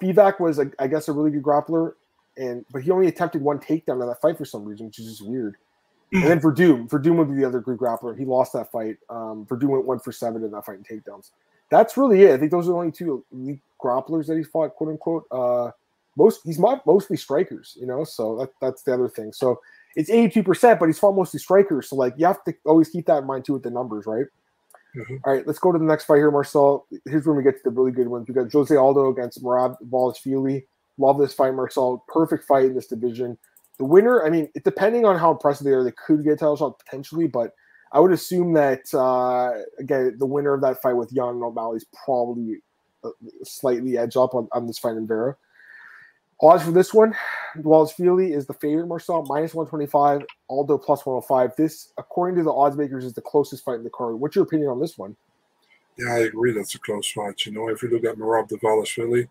Spivak was, I guess, a really good grappler, and but he only attempted one takedown in that fight for some reason, which is just weird. And then Werdum, Werdum would be the other good grappler. He lost that fight. Um, Werdum went one for seven in that fight in takedowns. That's really it. I think those are the only two elite grapplers that he fought, quote unquote. Uh, most he's mostly strikers, you know. So that, that's the other thing. So it's 82%, but he's fought mostly strikers. So like you have to always keep that in mind too with the numbers, right? Mm-hmm. All right, let's go to the next fight here, Marcel. Here's when we get to the really good ones. We got Jose Aldo against Merab Dvalishvili. Love this fight, Marcel. Perfect fight in this division. The winner, I mean, it, depending on how impressive they are, they could get a title shot potentially, but I would assume that uh, again, the winner of that fight with Yan O'Malley is probably uh, slightly edge up on, on this fight in Vera. Odds for this one, Dvalishvili is the favorite, Marcel, minus 125, Aldo plus 105. This, according to the odds makers, is the closest fight in the card. What's your opinion on this one? Yeah, I agree. That's a close fight. You know, if you look at Merab Dvalishvili,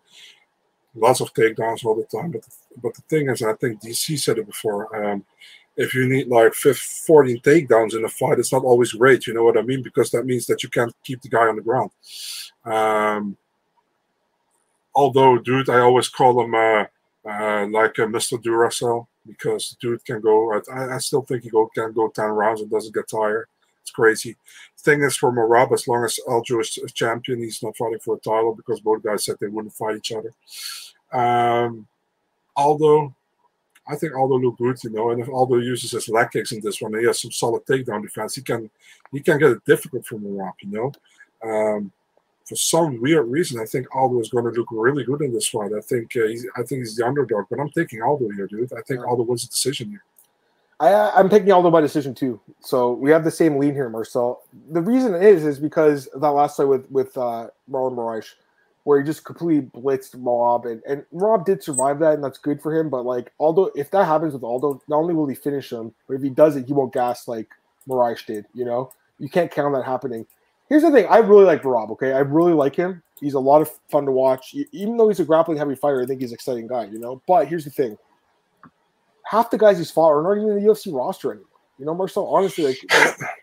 lots of takedowns all the time. But the, but the thing is, I think DC said it before. Um, if you need like 15, 14 takedowns in a fight, it's not always great. You know what I mean? Because that means that you can't keep the guy on the ground. Um, although, dude, I always call him. Uh, uh, like uh, Mr. Duracell because dude can go. I, I still think he go, can go ten rounds and doesn't get tired. It's crazy. Thing is, for Merab, as long as Aldo is champion, he's not fighting for a title because both guys said they wouldn't fight each other. Um, Aldo, I think Aldo looked good, you know. And if Aldo uses his leg kicks in this one, he has some solid takedown defense. He can he can get it difficult for Merab, you know. Um, for some weird reason, I think Aldo is going to look really good in this fight. I think uh, he's, I think he's the underdog, but I'm taking Aldo here, dude. I think Aldo wins the decision here. I, I'm taking Aldo by decision too. So we have the same lean here, Marcel. The reason is is because that last fight with with uh, Marlon Moraes, where he just completely blitzed Rob, and and Rob did survive that, and that's good for him. But like Aldo, if that happens with Aldo, not only will he finish him, but if he does it, he won't gas like Moraes did. You know, you can't count on that happening. Here's the thing: I really like Rob. Okay, I really like him. He's a lot of fun to watch. Even though he's a grappling heavy fighter, I think he's an exciting guy. You know, but here's the thing: half the guys he's fought are not even in the UFC roster anymore. You know, Marcel. Honestly, like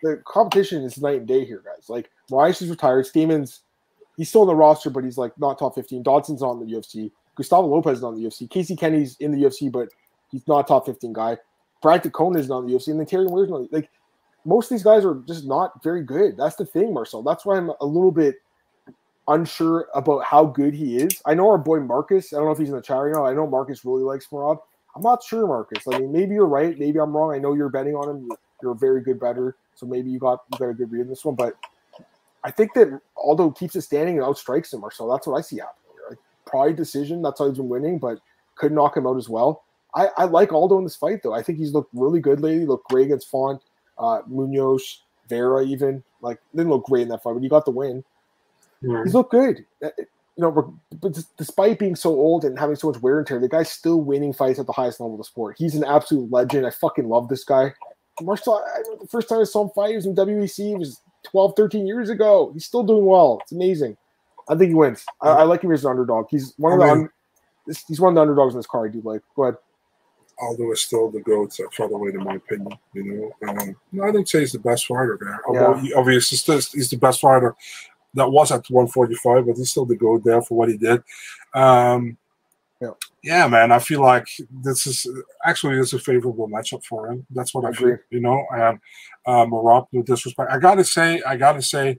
the competition is night and day here, guys. Like Moraes is retired. Stamann's he's still in the roster, but he's like not top fifteen. Dodson's not in the UFC. Gustavo Lopez is not in the UFC. Casey Kenney's in the UFC, but he's not top fifteen guy. Brad Katona is not in the UFC, and then Terrion Ware's not like most of these guys are just not very good. That's the thing, Marcel. That's why I'm a little bit unsure about how good he is. I know our boy Marcus. I don't know if he's in the chat right now. I know Marcus really likes Merab. I'm not sure, Marcus. I mean, maybe you're right. Maybe I'm wrong. I know you're betting on him. You're a very good better, so maybe you got you got a good read in this one. But I think that Aldo keeps it standing and outstrikes him, so that's what I see happening. Like, probably decision. That's how he's been winning, but could knock him out as well. I, I like Aldo in this fight though. I think he's looked really good lately. Looked great against Font, uh, Munoz, Vera, even like didn't look great in that fight, but he got the win. Yeah. He's looked good. Uh, You know, but despite being so old and having so much wear and tear, the guy's still winning fights at the highest level of the sport. He's an absolute legend. I fucking love this guy. Marcel, I, the first time I saw him fight, he was in WEC. It was 12, 13 years ago. He's still doing well. It's amazing. I think he wins. I, I like him as an underdog. He's one of I the mean- un, he's one of the underdogs in this card. I do like. Go ahead. Aldo is still the GOAT at featherweight, in my opinion. You know, um, I don't say he's the best fighter there. Although Yeah. he, obviously he's, still- he's the best fighter that was at 145, but he's still the GOAT there for what he did. Um, Yeah. yeah, man, I feel like this is actually it's a favorable matchup for him. That's what I, I feel. You know, and uh, Merab, no disrespect, I gotta say, I gotta say,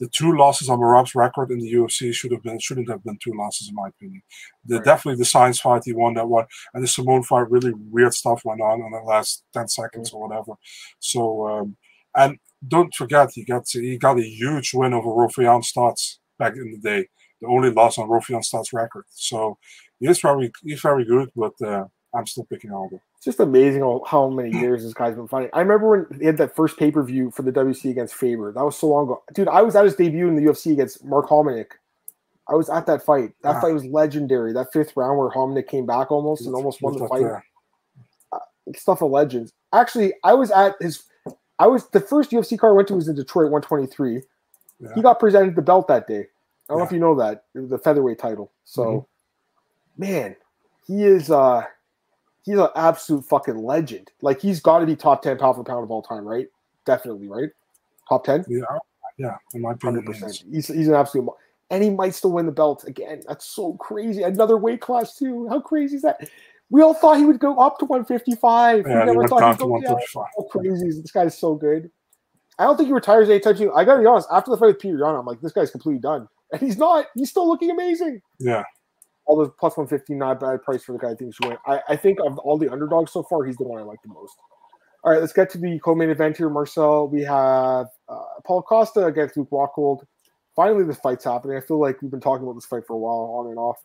the two losses on Merab's record in the UFC should have been shouldn't have been two losses in my opinion. The Right. definitely the science fight he won that one, and the Simone fight really weird stuff went on in the last ten seconds or whatever. So um, and don't forget he got he got a huge win over Raufeon Stots back in the day. The only loss on Raufeon Stots record. So he is very he's very good, but uh, I'm still picking Aldo. It's just amazing how, many years this guy's been fighting. I remember when he had that first pay per view for the WEC against Faber. That was so long ago, dude. I was at his debut in the UFC against Mark Hominick. I was at that fight. That Ah. fight was legendary. That fifth round where Hominick came back almost and almost won the fight. that. Stuff of legends. Actually, I was at his. I was the first UFC card I went to was in Detroit 123. Yeah. He got presented the belt that day. I don't know if you know that it was the featherweight title. So, Mhm. man, he is uh he's an absolute fucking legend. Like he's got to be top ten pound for pound of all time, right? Definitely, right? Top ten, Yeah, yeah, in my hundred percent. He's he's an absolute, and he might still win the belt again. That's so crazy. Another weight class too. How crazy is that? We all thought he would go up to 155. Yeah, we never thought he'd to go down. How crazy is this guy's so good. I don't think he retires anytime soon. I gotta be honest. After the fight with Peter Yan, I'm like, this guy's completely done, and he's not. He's still looking amazing. Yeah, Although plus 150, not bad price for the guy I think should win. I, I think of all the underdogs so far, he's the one I like the most. All right, let's get to the co-main event here, Marcel. We have uh, Paul Costa against Luke Rockhold. Finally, this fight's happening. I feel like we've been talking about this fight for a while, on and off.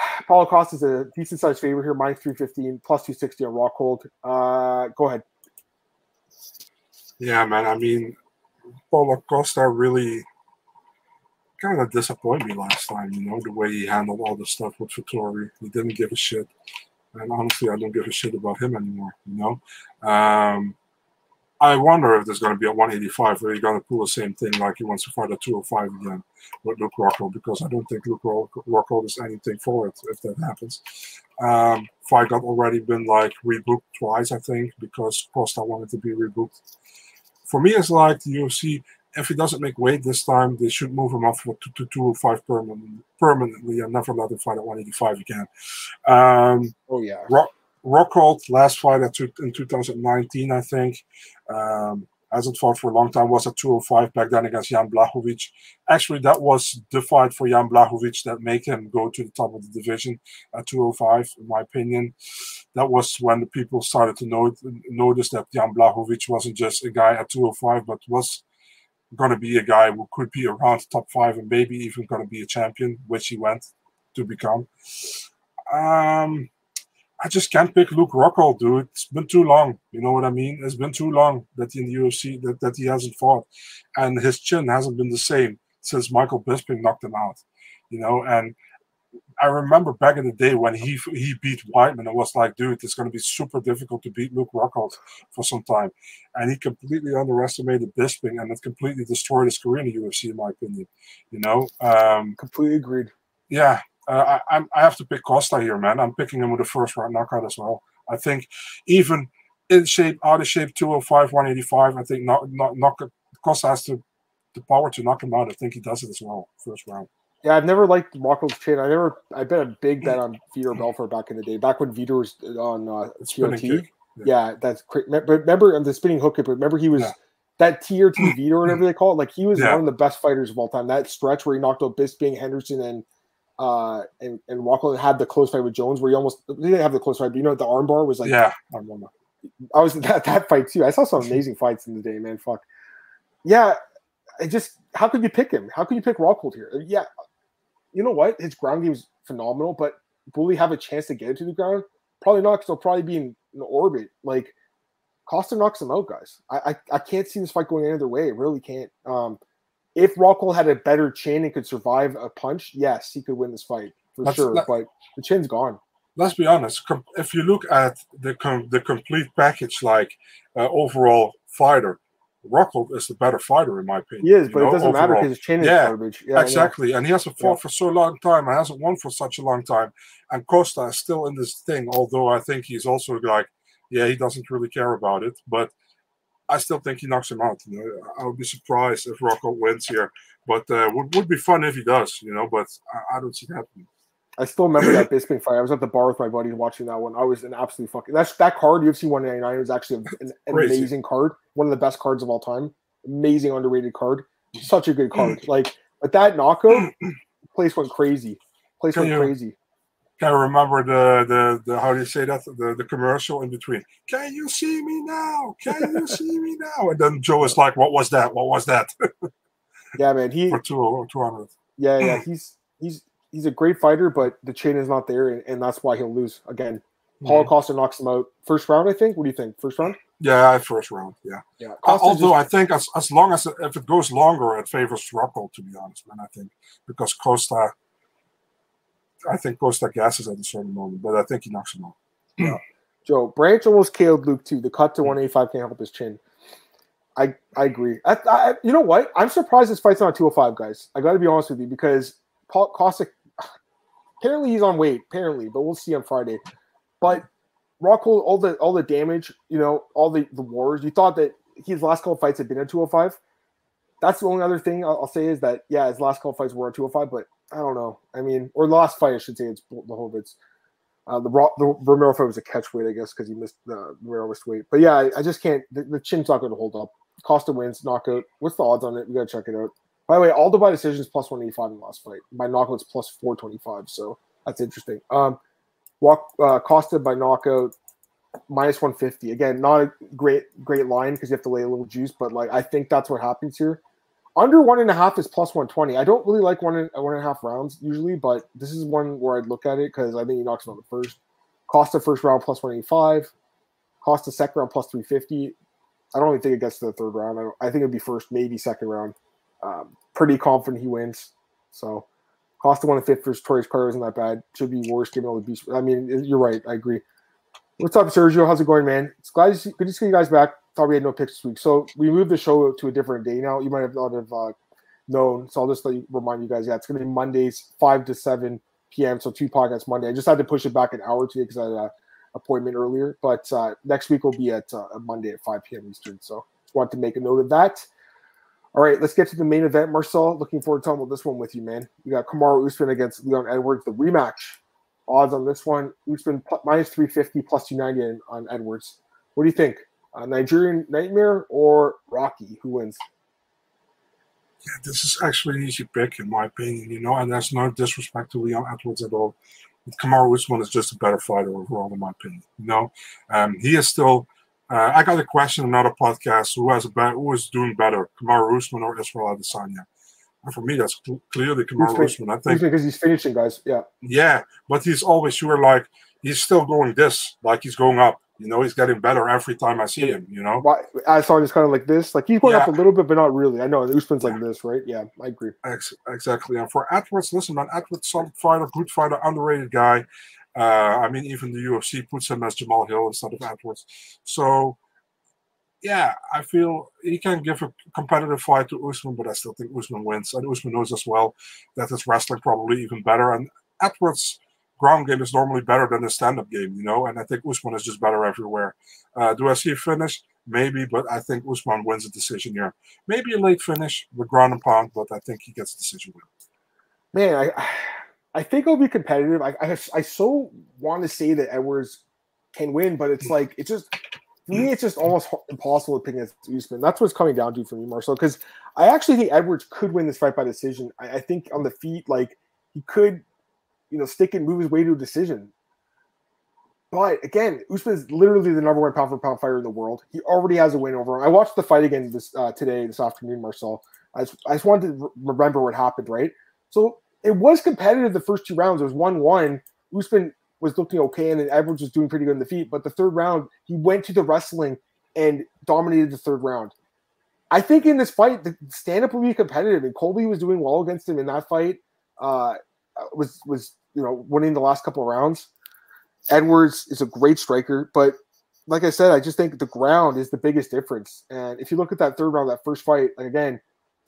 Paulo Costa is a decent sized favorite here, minus 315, plus 260 on Rockhold. Uh, go ahead. yeah, man. I mean, Paulo Costa really kind of disappointed me last time. You know, the way he handled all the stuff with Vettori. He didn't give a shit. And honestly, I don't give a shit about him anymore. You know, um, I wonder if there's going to be a 185 where he's going to pull the same thing like he wants to fight at 205 again with Luke Rockhold because I don't think Luke Rock- Rockhold is anything for it if that happens. Um, fight got already been like rebooked twice, I think, because Costa wanted to be rebooked. For me, it's like the UFC. If he doesn't make weight this time, they should move him up to, to 205 permanent, permanently and never let him fight at 185 again. Um, Oh, yeah. Rock, Rockhold last fight at two, in 2019, I think. Um, hasn't fought for a long time. Was at 205 back then against Jan Blachowicz. Actually, that was the fight for Jan Blachowicz that made him go to the top of the division at 205, in my opinion. That was when the people started to know, notice that Jan Blachowicz wasn't just a guy at 205, but was going to be a guy who could be around top five and maybe even going to be a champion, which he went to become. Um, I just can't pick Luke Rockhold, dude. It's been too long. You know what I mean? It's been too long that in the UFC that, that he hasn't fought, and his chin hasn't been the same since Michael Bisping knocked him out. You know, and I remember back in the day when he he beat Weidman, it was like, dude, it's going to be super difficult to beat Luke Rockhold for some time, and he completely underestimated Bisping, and it completely destroyed his career in the UFC, in my opinion. You know, um, Completely agreed. yeah, uh, I, I'm, I have to pick Costa here, man. I'm picking him with a first round knockout as well. I think even in shape, out of shape, 205, 185, I think not, not, knock, Costa has to, the power to knock him out. I think he does it as well, first round. Yeah, I've never liked Rockhold's chin. I never, I bet a big bet on Vitor Belfort back in the day, back when Vitor was on uh, TRT. kick. Yeah, that's great. But remember on the spinning hook, but remember he was Yeah. that TRT Vitor, or whatever they call it. Like he was Yeah. one of the best fighters of all time. That stretch where he knocked out Bisping, Henderson, and uh and and Rockhold had the close fight with Jones, where he almost he didn't have the close fight, but you know the armbar was like yeah. I was that, that fight too. I saw some amazing fights in the day, man. Fuck. Yeah, I just how could you pick him? How could you pick Rockhold here? Yeah, you know what? His ground game is phenomenal, but will he have a chance to get into the ground? Probably not, because he'll probably be in, in orbit. Like Costa knocks him out, guys. I, I, I can't see this fight going any other way. I really can't. Um, if Rockhold had a better chin and could survive a punch, yes, he could win this fight for That's, sure. That, but the chin's gone. Let's be honest. If you look at the com- the complete package, like uh, overall fighter, Rockhold is the better fighter in my opinion. He is, but know, it doesn't overall. matter because his chin is yeah, garbage. Yeah, exactly. And he hasn't fought yeah. for so long time and hasn't won for such a long time. And Costa is still in this thing, although I think he's also like, yeah, he doesn't really care about it. But I still think he knocks him out. You know, I would be surprised if Rocco wins here, but uh, would would be fun if he does. You know, but I, I don't see that happening. I still remember that Bisping fight. I was at the bar with my buddies watching that one. I was an absolute fucking that's that card UFC 199 was actually an, an amazing card, one of the best cards of all time. Amazing underrated card. Such a good card. Like, but that knockout, place went crazy. Place went crazy. Can I remember the, the the how do you say that the the commercial in between? Can you see me now? Can you see me now? And then Joe is like, "What was that? What was that?" yeah, man. He for two two hundred. Yeah, yeah. He's he's he's a great fighter, but the chain is not there, and, and that's why he'll lose again. Paulo mm-hmm. Costa knocks him out first round. I think. What do you think? First round? Yeah, first round. Yeah. Yeah. Uh, although just, I think as, as long as if it goes longer, it favors Rocco. To be honest, man, I think because Costa, I think Costa gasses at a certain moment, but I think he knocks him out. Yeah. Joe Branch almost killed Luke too. The cut to 185 can't help his chin. I I agree. I, I, you know what? I'm surprised this fight's not 205, guys. I got to be honest with you because Paul Costa apparently he's on weight, apparently, but we'll see on Friday. But Rockhold, all the all the damage, you know, all the the wars. You thought that his last couple fights had been at 205. That's the only other thing I'll, I'll, say is that yeah, his last couple fights were at 205, but I don't know. I mean, or last fight I should say it's the Blachowicz. Uh, the the Romero fight was a catch weight, I guess, because he missed the Romero missed weight. But yeah, I, I just can't. The, the, chin's not going to hold up. Costa wins knockout. What's the odds on it? We got to check it out. By the way, all by decisions plus 185 in last fight. By knockouts plus 425. So that's interesting. Um, walk uh, Costa by knockout minus 150. Again, not a great great line because you have to lay a little juice, but like I think that's what happens here. Under one and a half is plus 120. I don't really like one and, one and a half rounds usually, but this is one where I'd look at it because I think he knocks him out the first. Costa first round plus 185. Costa second round plus 350. I don't even think it gets to the third round. I, I think it'd be first, maybe second round. Um, pretty confident he wins. So Costa one and fifth for Torres Carter isn't that bad. Should be worse given all the beast. I mean, you're right. I agree. What's up, Sergio? How's it going, man? It's glad to see, good to see you guys back. Thought we had no picks this week, so we moved the show to a different day now. You might have not have uh, known, so I'll just you, remind you guys. Yeah, it's going to be Mondays, five to seven p.m. So two podcasts Monday. I just had to push it back an hour today because I had an appointment earlier. But uh, next week will be at uh, Monday at five p.m. Eastern. So just wanted to make a note of that. All right, let's get to the main event. Marcel, looking forward to talking about this one with you, man. We got Kamaru Usman against Leon Edwards, the rematch. Odds on this one, Usman minus 350, plus 290 on Edwards. What do you think? Uh, Nigerian Nightmare or Rocky? Who wins? Yeah, this is actually an easy pick, in my opinion, you know, and that's no disrespect to Leon Edwards at all. Kamaru Usman is just a better fighter overall, in my opinion. You know, um, he is still – uh, I got a question on another podcast: Who has be- who is doing better, Kamaru Usman or Israel Adesanya? And for me, that's cl- clearly Kamaru Usman. I think because he's finishing, guys. Yeah, yeah, but he's always sure like he's still going this, like he's going up. You know, he's getting better every time I see him. You know, I saw this kind of like this, like he's going yeah. up a little bit, but not really. I know Usman's like this, right? Yeah, I agree. Ex- exactly. And for Edwards, listen, man, Edwards, solid fighter, good fighter, underrated guy. Uh, I mean, even the UFC puts him as Jamal Hill instead of Edwards. So, yeah, I feel he can give a competitive fight to Usman, but I still think Usman wins. And Usman knows as well that his wrestling probably even better. And Edwards' ground game is normally better than the stand-up game, you know. And I think Usman is just better everywhere. Uh, do I see a finish? Maybe, but I think Usman wins a decision here. Maybe a late finish with ground and pound, but I think he gets a decision win. Man, I I think it'll be competitive. I, I, I so want to say that Edwards can win, but it's like it's just for me, it's just almost impossible to pick against Usman. That's what's coming down to for me, Marcel. Because I actually think Edwards could win this fight by decision. I, I, think on the feet, like he could, you know, stick and move his way to a decision. But again, Usman is literally the number one pound for pound fighter in the world. He already has a win over him. I watched the fight again this uh, today, this afternoon, Marcel. I just, I just wanted to remember what happened, right? So it was competitive the first two rounds. It was 1 1. Usman was looking okay, and then Edwards was doing pretty good in the feet. But the third round, he went to the wrestling and dominated the third round. I think in this fight, the stand up will be competitive, and Colby was doing well against him in that fight. Uh, was was you know winning the last couple of rounds. Edwards is a great striker, but like I said, I just think the ground is the biggest difference. And if you look at that third round, that first fight, like again,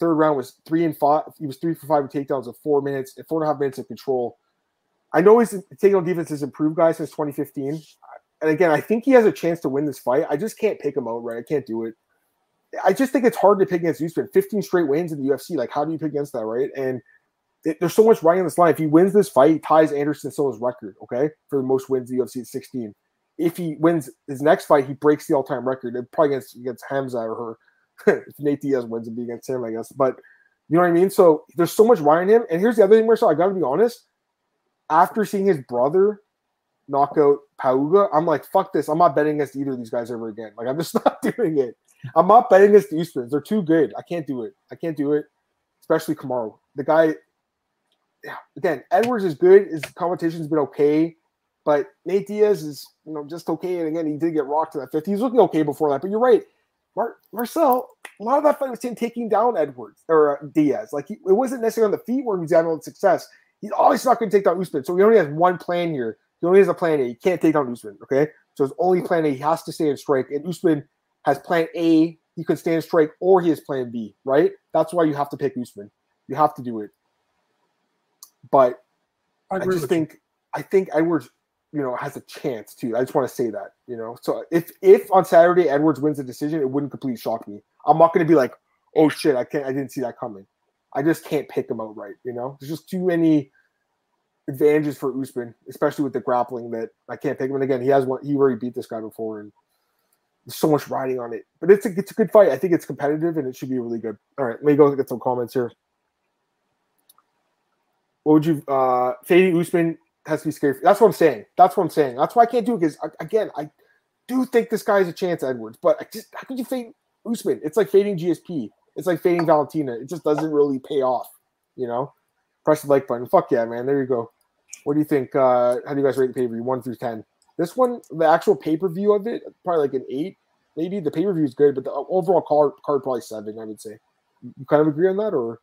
third round was three and five. He was three for five with takedowns in four minutes, and four and a half minutes of control. I know his takedown defense has improved, guys, since 2015. And again, I think he has a chance to win this fight. I just can't pick him out, right? I can't do it. I just think it's hard to pick against Usman. 15 straight wins in the UFC. Like, how do you pick against that, right? And it, there's so much riding on this line. If he wins this fight, he ties Anderson Silva's record, okay, for the most wins in the UFC at 16. If he wins his next fight, he breaks the all-time record. Probably against against Hamza or her. If Nate Diaz wins, it'd be against him, I guess. But you know what I mean? So there's so much riding him. And here's the other thing, Marcel. I got to be honest. After seeing his brother knock out Pauga, I'm like, fuck this. I'm not betting against either of these guys ever again. Like, I'm just not doing it. I'm not betting against the Usmans. They're too good. I can't do it. I can't do it, especially Kamaru. The guy, again, Edwards is good. His competition's been okay, but Nate Diaz is, you know, just okay. And again, he did get rocked to that 50. He was looking okay before that, but you're right. Mar- Marcel, a lot of that fight was him taking down Edwards or uh, Diaz. Like, he, it wasn't necessarily on the feet where he's having success. He's always not going to take down Usman. So he only has one plan here. He only has a plan A. He can't take down Usman. Okay. So his only plan A, he has to stay in strike. And Usman has plan A, he could stand strike, or he has plan B, right? That's why you have to pick Usman. You have to do it. But I, I just think you. I think Edwards, you know, has a chance too. I just want to say that, you know. So if if on Saturday Edwards wins the decision, it wouldn't completely shock me. I'm not gonna be like, oh shit, I can't I didn't see that coming. I just can't pick him out right, you know. There's just too many advantages for Usman, especially with the grappling that I can't pick him. And again, he has one. He already beat this guy before, and there's so much riding on it. But it's a it's a good fight. I think it's competitive, and it should be really good. All right, let me go get some comments here. What would you uh fading Usman has to be scary? That's what I'm saying. That's what I'm saying. That's why I can't do it because again, I do think this guy has a chance, Edwards. But I just how could you fade Usman? It's like fading GSP. It's like fading Valentina. It just doesn't really pay off, you know press the like button. Fuck yeah, man. There you go. What do you think? Uh, how do you guys rate the pay per view? One through ten. This one, the actual pay per view of it, probably like an eight. Maybe the pay per view is good, but the overall card card probably seven. I would say. You kind of agree on that, or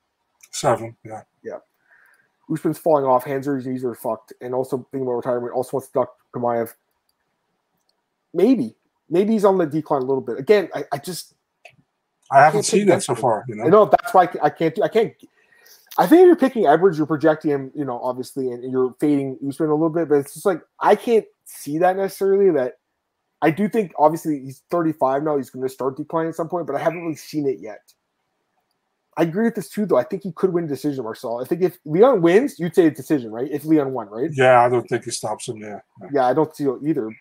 seven? Yeah. Yeah. Usman's falling off. Hands are his knees are fucked, and also thinking about retirement. Also wants to duck Chimaev. Maybe, maybe he's on the decline a little bit. Again, I, I just I haven't seen that so far. You know, I know that's why I can't do. I can't I think if you're picking Edwards, you're projecting him, you know, obviously, and you're fading Usman a little bit, but it's just like I can't see that necessarily. That I do think, obviously, he's 35 now. He's going to start declining at some point, but I haven't really seen it yet. I agree with this too, though. I think he could win decision, Marcel. I think if Leon wins, you'd say a decision, right? If Leon won, right? Yeah, I don't think he stops him. Yeah. Yeah, I don't see it either.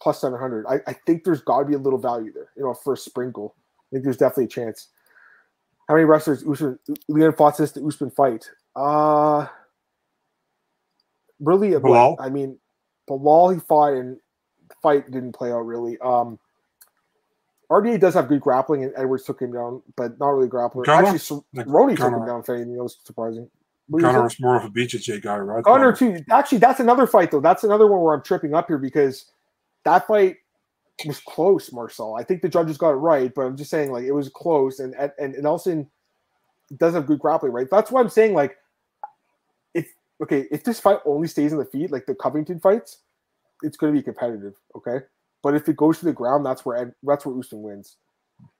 Plus 700. I, I think there's got to be a little value there, you know, for a sprinkle. I think there's definitely a chance. How many wrestlers Usman, Leon fought since the Usman fight? Uh really Belal? I mean, Belal he fought and the fight didn't play out really. Um RDA does have good grappling, and Edwards took him down, but not really grappling. Actually, like, took him down. Fading, that was surprising. Gunnar was more of a BJJ guy, right? Gunnar too. Actually, that's another fight though. That's another one where I'm tripping up here because that fight was close, Marcel. I think the judges got it right, but I'm just saying like it was close, and and, and Nelson does have good grappling, right? That's why I'm saying like if okay, if this fight only stays in the feet, like the Covington fights, it's going to be competitive, okay? But if it goes to the ground, that's where Ed, that's where Usman wins.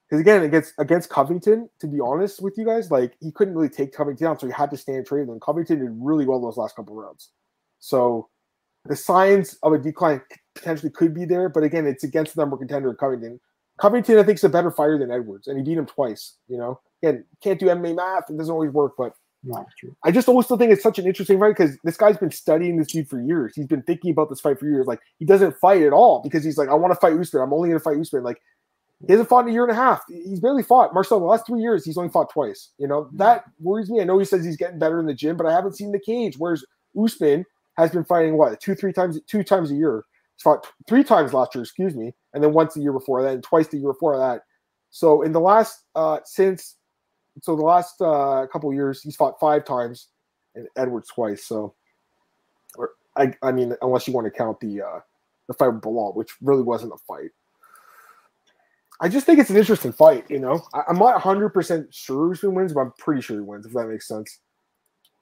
Because again, against against Covington, to be honest with you guys, like he couldn't really take Covington down, so he had to stand trade. And Covington did really well those last couple rounds. So the signs of a decline potentially could be there, but again, it's against the number contender Covington. Covington, I think, is a better fighter than Edwards, and he beat him twice. You know, again, can't do MMA math; it doesn't always work. But no, true. I just always still think it's such an interesting fight because this guy's been studying this dude for years. He's been thinking about this fight for years. Like he doesn't fight at all because he's like, I want to fight Usman. I'm only going to fight Usman. Like he hasn't fought in a year and a half. He's barely fought. Marcel, the last three years, he's only fought twice. You know, that worries me. I know he says he's getting better in the gym, but I haven't seen the cage. Whereas Usman has been fighting what two, three times, two times a year. He's fought three times last year, excuse me, and then once the year before that, and twice the year before that. So in the last uh since so the last uh, couple years he's fought five times, and Edwards twice. So, or I I mean unless you want to count the uh, the fight with Belal, which really wasn't a fight. I just think it's an interesting fight. You know, I, am not 100 percent sure Usman wins, but I'm pretty sure he wins. If that makes sense.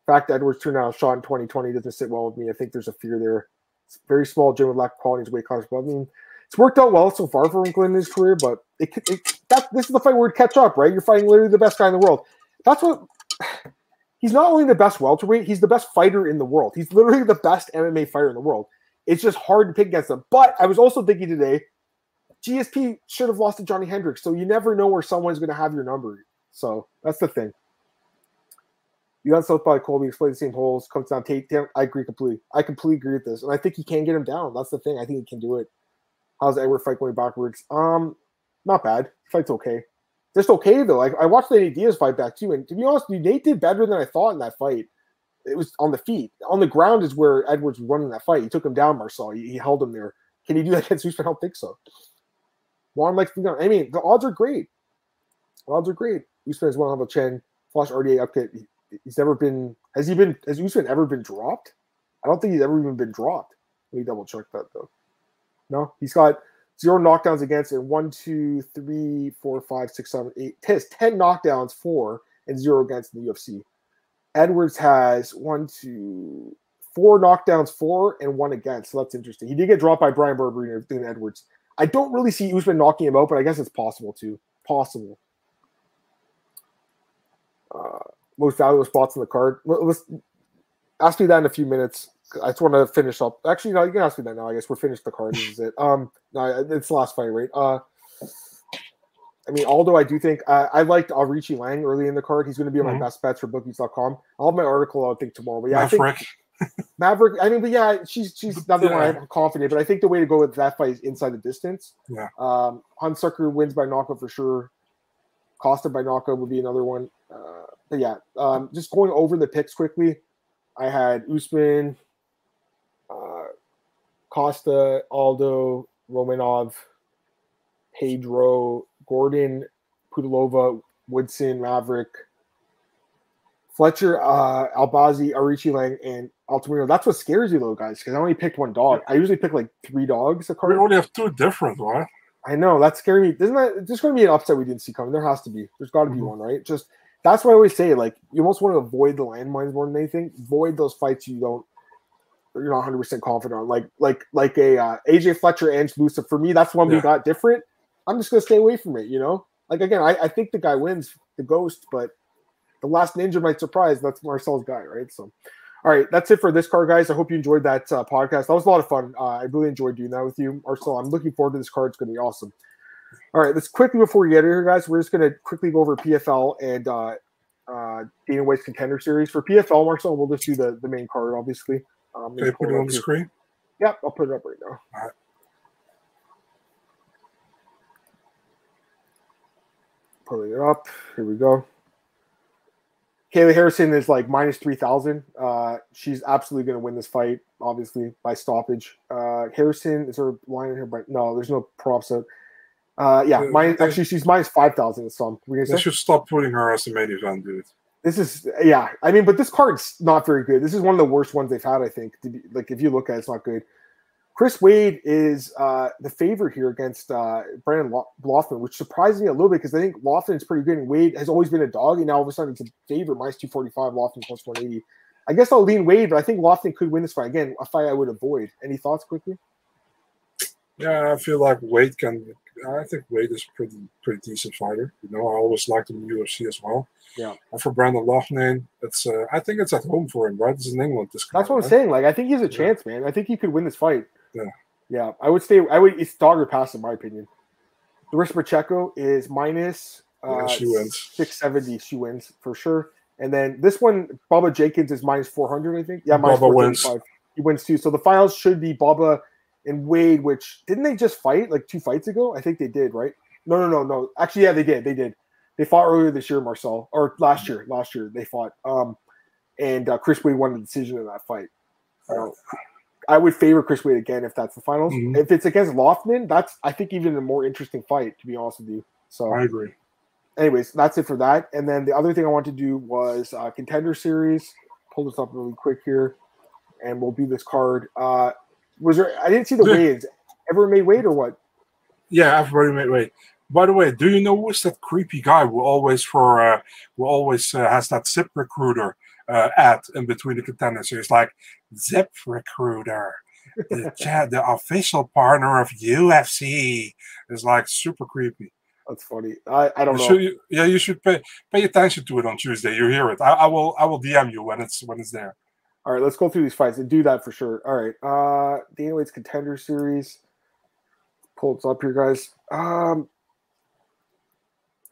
The fact Edwards turned out shot in 2020 doesn't sit well with me. I think there's a fear there. It's very small gym with lack of quality weight class. But I mean, it's worked out well so far for Glenn in his career. But it, could. it that this is the fight where it catch up, right? You're fighting literally the best guy in the world. That's what. He's not only the best welterweight, he's the best fighter in the world. He's literally the best MMA fighter in the world. It's just hard to pick against him. But I was also thinking today, GSP should have lost to Johnny Hendricks. So you never know where someone's going to have your number. So that's the thing. You got South by Colby, explain the same holes, comes down Tate. Damn, I agree completely. I completely agree with this. And I think he can get him down. That's the thing. I think he can do it. How's Edward fight going backwards? Um, not bad. Fight's okay. Just okay though. Like I watched the Nate Diaz fight back too, and to be honest, Nate did better than I thought in that fight. It was on the feet. On the ground is where Edwards was running that fight. He took him down, Marcel. He, he held him there. Can he do that against Usman? I don't think so. Juan likes to I mean, the odds are great. The odds are great. Usman has one on the chin. Flash RDA update. He's never been. Has he been? Has Usman ever been dropped? I don't think he's ever even been dropped. Let me double check that though. No, he's got zero knockdowns against and one, two, three, four, five, six, seven, eight. Has ten knockdowns, four, and zero against in the UFC. Edwards has one, two, four knockdowns, four, and one against. So that's interesting. He did get dropped by Bryan Barberena and Edwards. I don't really see Usman knocking him out, but I guess it's possible too. Possible. Uh, most valuable spots in the card. Let's ask me that in a few minutes. I just want to finish up. Actually, no, you can ask me that now. I guess we're finished the card. Is it. Um, no, it's the last fight, right? Uh, I mean, although I do think uh, I liked Aoriqileng early in the card. He's going to be mm-hmm. my best bets for bookies.com. I'll have my article, I think, tomorrow. But yeah, Maverick. I think Maverick. I mean, but yeah, she's she's another yeah. one I'm confident. But I think the way to go with that fight is inside the distance. Yeah. Um, Hunsucker wins by knockout for sure. Costa by knockout would be another one. Uh, but yeah, um, just going over the picks quickly. I had Usman, Costa, Aldo, Romanov, Pedro, Gordon, Pudilova, Woodson, Maverick, Fletcher, uh, Albazi, Aoriqileng, and Altamirano. That's what scares you, though, guys, because I only picked one dog. I usually pick like three dogs a card. We only have two different, right? I know that's scary. Isn't that there's going to be an upset we didn't see coming? There has to be. There's got to be mm-hmm. one, right? Just that's why I always say, like, you almost want to avoid the landmines more than anything. Avoid those fights you don't you're not 100 percent confident on. Like like like a uh, AJ Fletcher and Loosa. For me, that's one yeah. we got different. I'm just gonna stay away from it. You know, like again, I, I think the guy wins the ghost, but the last ninja might surprise. That's Marcel's guy, right? So, all right, that's it for this card, guys. I hope you enjoyed that uh, podcast. That was a lot of fun. Uh, I really enjoyed doing that with you, Marcel. I'm looking forward to this card. It's gonna be awesome. All right, let's quickly before we get here, guys. We're just gonna quickly go over PFL and uh, uh, Dana White's contender series for PFL. Marcel, we'll just do the the main card, obviously. Um, okay, put it on the screen. Yep, I'll put it up right now. All right. Pulling it up. Here we go. Kayla Harrison is like minus 3,000. Uh, she's absolutely going to win this fight, obviously, by stoppage. Uh, Harrison, is her line in here? But no, there's no props. So, uh, yeah, minus, actually, she's minus 5,000 some. They should stop putting her as a main event, dude. This is, yeah. I mean, but this card's not very good. This is one of the worst ones they've had, I think. Be, like, if you look at it, it's not good. Chris Wade is uh, the favorite here against uh, Brendan Loughnane, which surprised me a little bit because I think Loughnane is pretty good and Wade has always been a dog, and now all of a sudden it's a favorite, minus 245, Loughnane plus 180. I guess I'll lean Wade, but I think Loughnane could win this fight. Again, a fight I would avoid. Any thoughts quickly? Yeah, I feel like Wade can. I think Wade is pretty pretty decent fighter. You know, I always liked him in UFC as well. Yeah. And for Brendan Loughnane, it's uh, I think it's at home for him, right? Is in England. This That's what I'm saying. Like, I think he has a chance, yeah. man. I think he could win this fight. Yeah. Yeah, I would stay. I would. It's dog or pass, in my opinion. Larissa Pacheco is minus uh, yeah, she wins. 670. She wins for sure. And then this one, Bubba Jenkins is minus 400, I think. Yeah, minus Bubba wins. He wins too. So the finals should be Bubba and Wade, which didn't they just fight like two fights ago? I think they did, right? No, no, no, no. Actually, yeah, they did. They did. They fought earlier this year, Marcel, or last year. Last year they fought. Um, and uh, Chris Wade won the decision in that fight. Uh, I would favor Chris Wade again if that's the finals. Mm-hmm. If it's against Loughnane, that's I think even a more interesting fight. To be honest with you, so I agree. anyways, that's it for that. And then the other thing I want to do was uh, contender series. Pull this up really quick here, and we'll do this card. Uh, was there? I didn't see the weigh-ins. Everyone made weight or what? Yeah, everybody made weight. By the way, do you know who's that creepy guy who always for uh, who always uh, has that Zip Recruiter uh, ad in between the contenders? It's like Zip Recruiter, the the official partner of UFC. It's like super creepy. That's funny. I, I don't You know. should- yeah, you should pay pay attention to it on Tuesday. You hear it. I, I will I will DM you when it's when it's there. All right, let's go through these fights and do that for sure. All right, uh, Dana White's contender series. Pull it up here, guys. Um,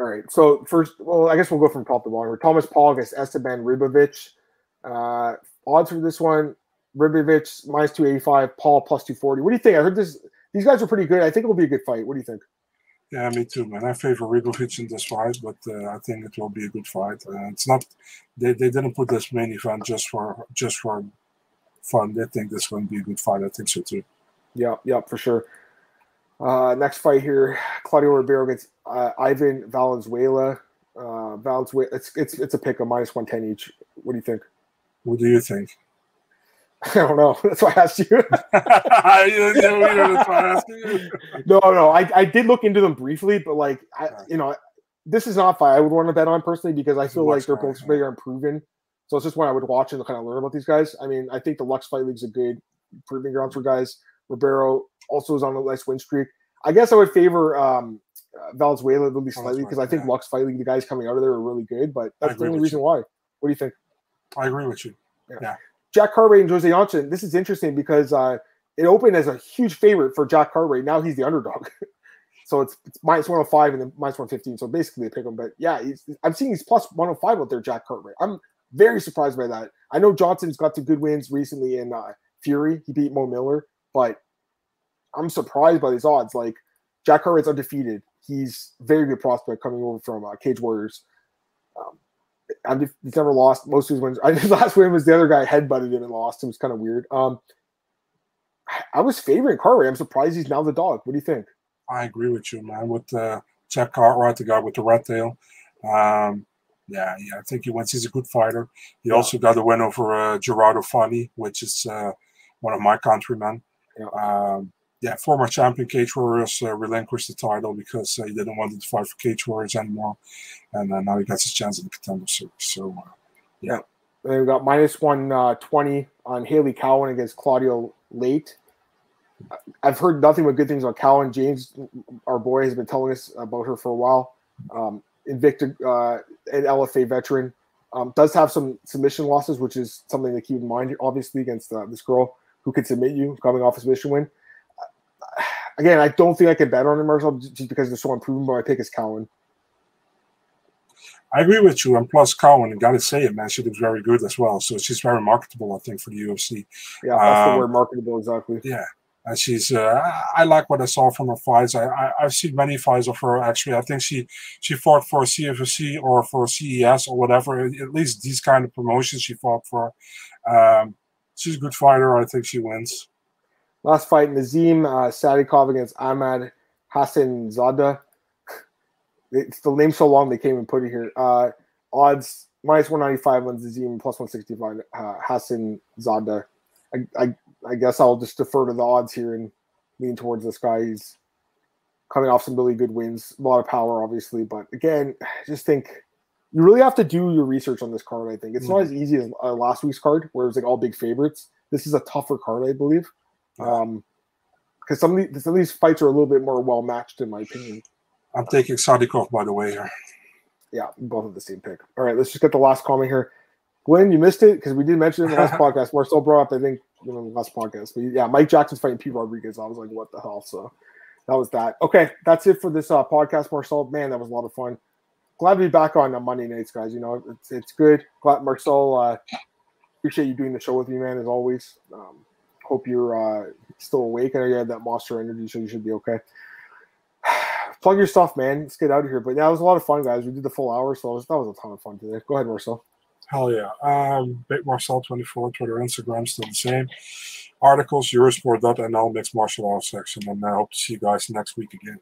all right, so first, well, I guess we'll go from top to bottom. Thomas Paul against Esteban Ribovic. Uh, odds for this one: Ribovic minus two eighty five, Paul plus two forty. What do you think? I heard this. These guys are pretty good. I think it'll be a good fight. What do you think? Yeah, me too, man. I favor Ribovic in this fight, but uh, I think it will be a good fight. Uh, it's not they, they didn't put this main event just for just for fun. They think this is going to be a good fight. I think so too. Yeah, yeah, for sure. Uh, next fight here: Claudio Ribeiro against uh, Ivan Valenzuela. Uh, Valenzuela, it's it's it's a pick of minus one ten each. What do you think? What do you think? I don't know. That's why I asked you. you know, you know, that's why I'm asking you. no, no, I, I did look into them briefly, but like I, you know, this is not fight I would want to bet on personally because I feel like they're both yeah. very unproven. So it's just one I would watch and kind of learn about these guys. I mean, I think the Lux Fight League's a good proving grounds for guys. Ribeiro also is on a nice win streak. I guess I would favor um, uh, Valenzuela really slightly because I think yeah. Lux Fight League, the guys coming out of there are really good, but that's the only reason you. why. What do you think? I agree with you. Jack Cartwright and Jose Johnson. This is interesting because uh, it opened as a huge favorite for Jack Cartwright. Now he's the underdog. so it's, it's minus 105 and then minus 115. So basically they pick him. But yeah, I'm seeing he's plus 105 out there, Jack Cartwright. I'm very surprised by that. I know Johnson's got some good wins recently in uh, Fury. He beat Mo Miller, but I'm surprised by these odds. Like Jack Cartwright's undefeated. He's very good prospect coming over from uh, Cage Warriors. Um, and he's never lost most of his wins. I, his last win was the other guy headbutted him and lost. It was kind of weird. Um, I- was favoring Cartwright. I'm surprised he's now the dog. What do you think? I agree with you, man. With uh, Jack Cartwright, the guy with the red tail. Um, yeah, yeah, I think he wins. He's a good fighter. He Yeah. also got a win over uh, Gerardo Fani, which is uh, one of my countrymen. Yeah. Um, yeah, former champion Cage Warriors uh, relinquished the title because uh, he didn't want to fight for Cage Warriors anymore, and uh, now he gets his chance in the contender series. So uh, And we got minus one uh, on Haley Cowan against Claudio Late. I've heard nothing but good things about Cowan. James, our boy, has been telling us about her for a while. Um, Invicta, uh, an LFA veteran, um, does have some submission losses, which is something to keep in mind. Obviously, against this girl who could submit you coming off a submission win. Again, I don't think I can bet on Marcel, just because they're so unproven. But my pick is Cowan. I agree with you. And plus, Cowan, got to say it, man, she looks very good as well. So she's very marketable, I think, for the UFC. Yeah, that's the Um, word marketable exactly. Yeah. And she's, uh, I like what I saw from her fights. I, I, I've seen many fights of her, actually. I think she, she fought for CFC or for CES or whatever. At least these kind of promotions she fought for. Um, she's a good fighter. I think she wins. Last fight, Nazim uh, Sadikov against Ahmad Hassan Zada. It's the name so long they came and put it here. Uh, odds minus 195 on Nazim, plus 165 uh, Hassan Zada. I, I, I guess I'll just defer to the odds here and lean towards this guy. He's coming off some really good wins, a lot of power, obviously. But again, I just think you really have to do your research on this card. I think it's not as easy as uh, last week's card, where it was like all big favorites. This is a tougher card, I believe. Um, because some of these some of these fights are a little bit more well matched, in my opinion. I'm taking Sadikov, by the way, here. Yeah, both of the same pick. All right, let's just get the last comment here. Glenn, you missed it because we did mention it in the last podcast. Marcel brought up, I think, you know, in the last podcast. But yeah, Mike Jackson's fighting Pete Rodriguez. I was like, what the hell? So that was that. Okay, that's it for this uh, podcast, Marcel. Man, that was a lot of fun. Glad to be back on uh, Monday nights, guys. You know, it's it's good. Glad Marcel. Uh, appreciate you doing the show with me, man, as always. Um, hope you're uh, still awake. I know you had that monster energy, so you should be okay. Plug your stuff, man. Let's get out of here. But yeah, it was a lot of fun, guys. We did the full hour, so was, that was a ton of fun today. Go ahead, Marcel. Hell yeah. Um, Big Marcel24, Twitter, Instagram, still the same. Articles, Eurosport.nl, mixed martial arts section. And I hope to see you guys next week again.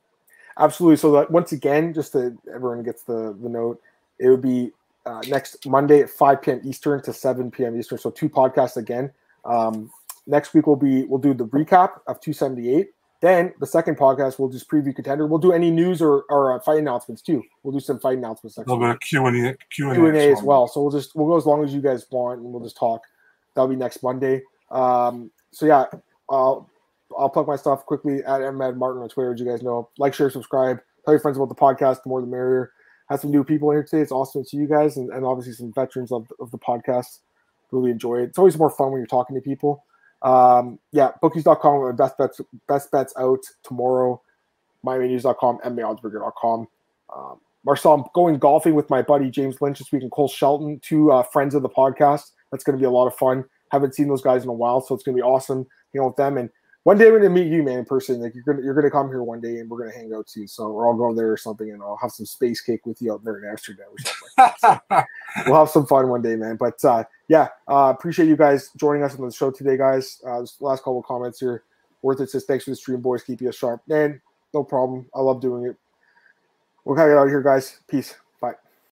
absolutely. So that once again, just to everyone gets the the note, it would be uh, next Monday at 5 p.m. Eastern to 7 p.m. Eastern. So two podcasts again. Um, next week we'll be we'll do the recap of 278. Then the second podcast we'll just preview contender. We'll do any news or, or uh, fight announcements too. We'll do some fight announcements next A little bit of Q and A, Q and A as well. So we'll just we'll go as long as you guys want, and we'll just talk. That'll be next Monday. Um, so yeah, I'll I'll plug my stuff quickly at Mad Martin on Twitter. As you guys know, like, share, subscribe. Tell your friends about the podcast. The more the merrier. Had some new people in here today. It's awesome to see you guys, and, and obviously some veterans of, of the podcast. Really enjoy it. It's always more fun when you're talking to people. Um, yeah, bookies.com, best bets, best bets out tomorrow. MiamiNews.com, MMAOddsBreaker.com. Um, Marcel, I'm going golfing with my buddy James Lynch this week and Cole Shelton, two uh, friends of the podcast. That's going to be a lot of fun. Haven't seen those guys in a while, so it's going to be awesome, you know, with them. And one day we're going to meet you, man, in person. Like you're going to you're going to come here one day, and we're going to hang out too. So, or I'll go there or something, and I'll have some space cake with you out there in Amsterdam or something. Like that. So we'll have some fun one day, man. But uh, yeah, uh, appreciate you guys joining us on the show today, guys. Uh, last couple of comments here. Worth it says thanks for the stream, boys. Keep you sharp, man. No problem. I love doing it. We'll get out of here, guys. Peace.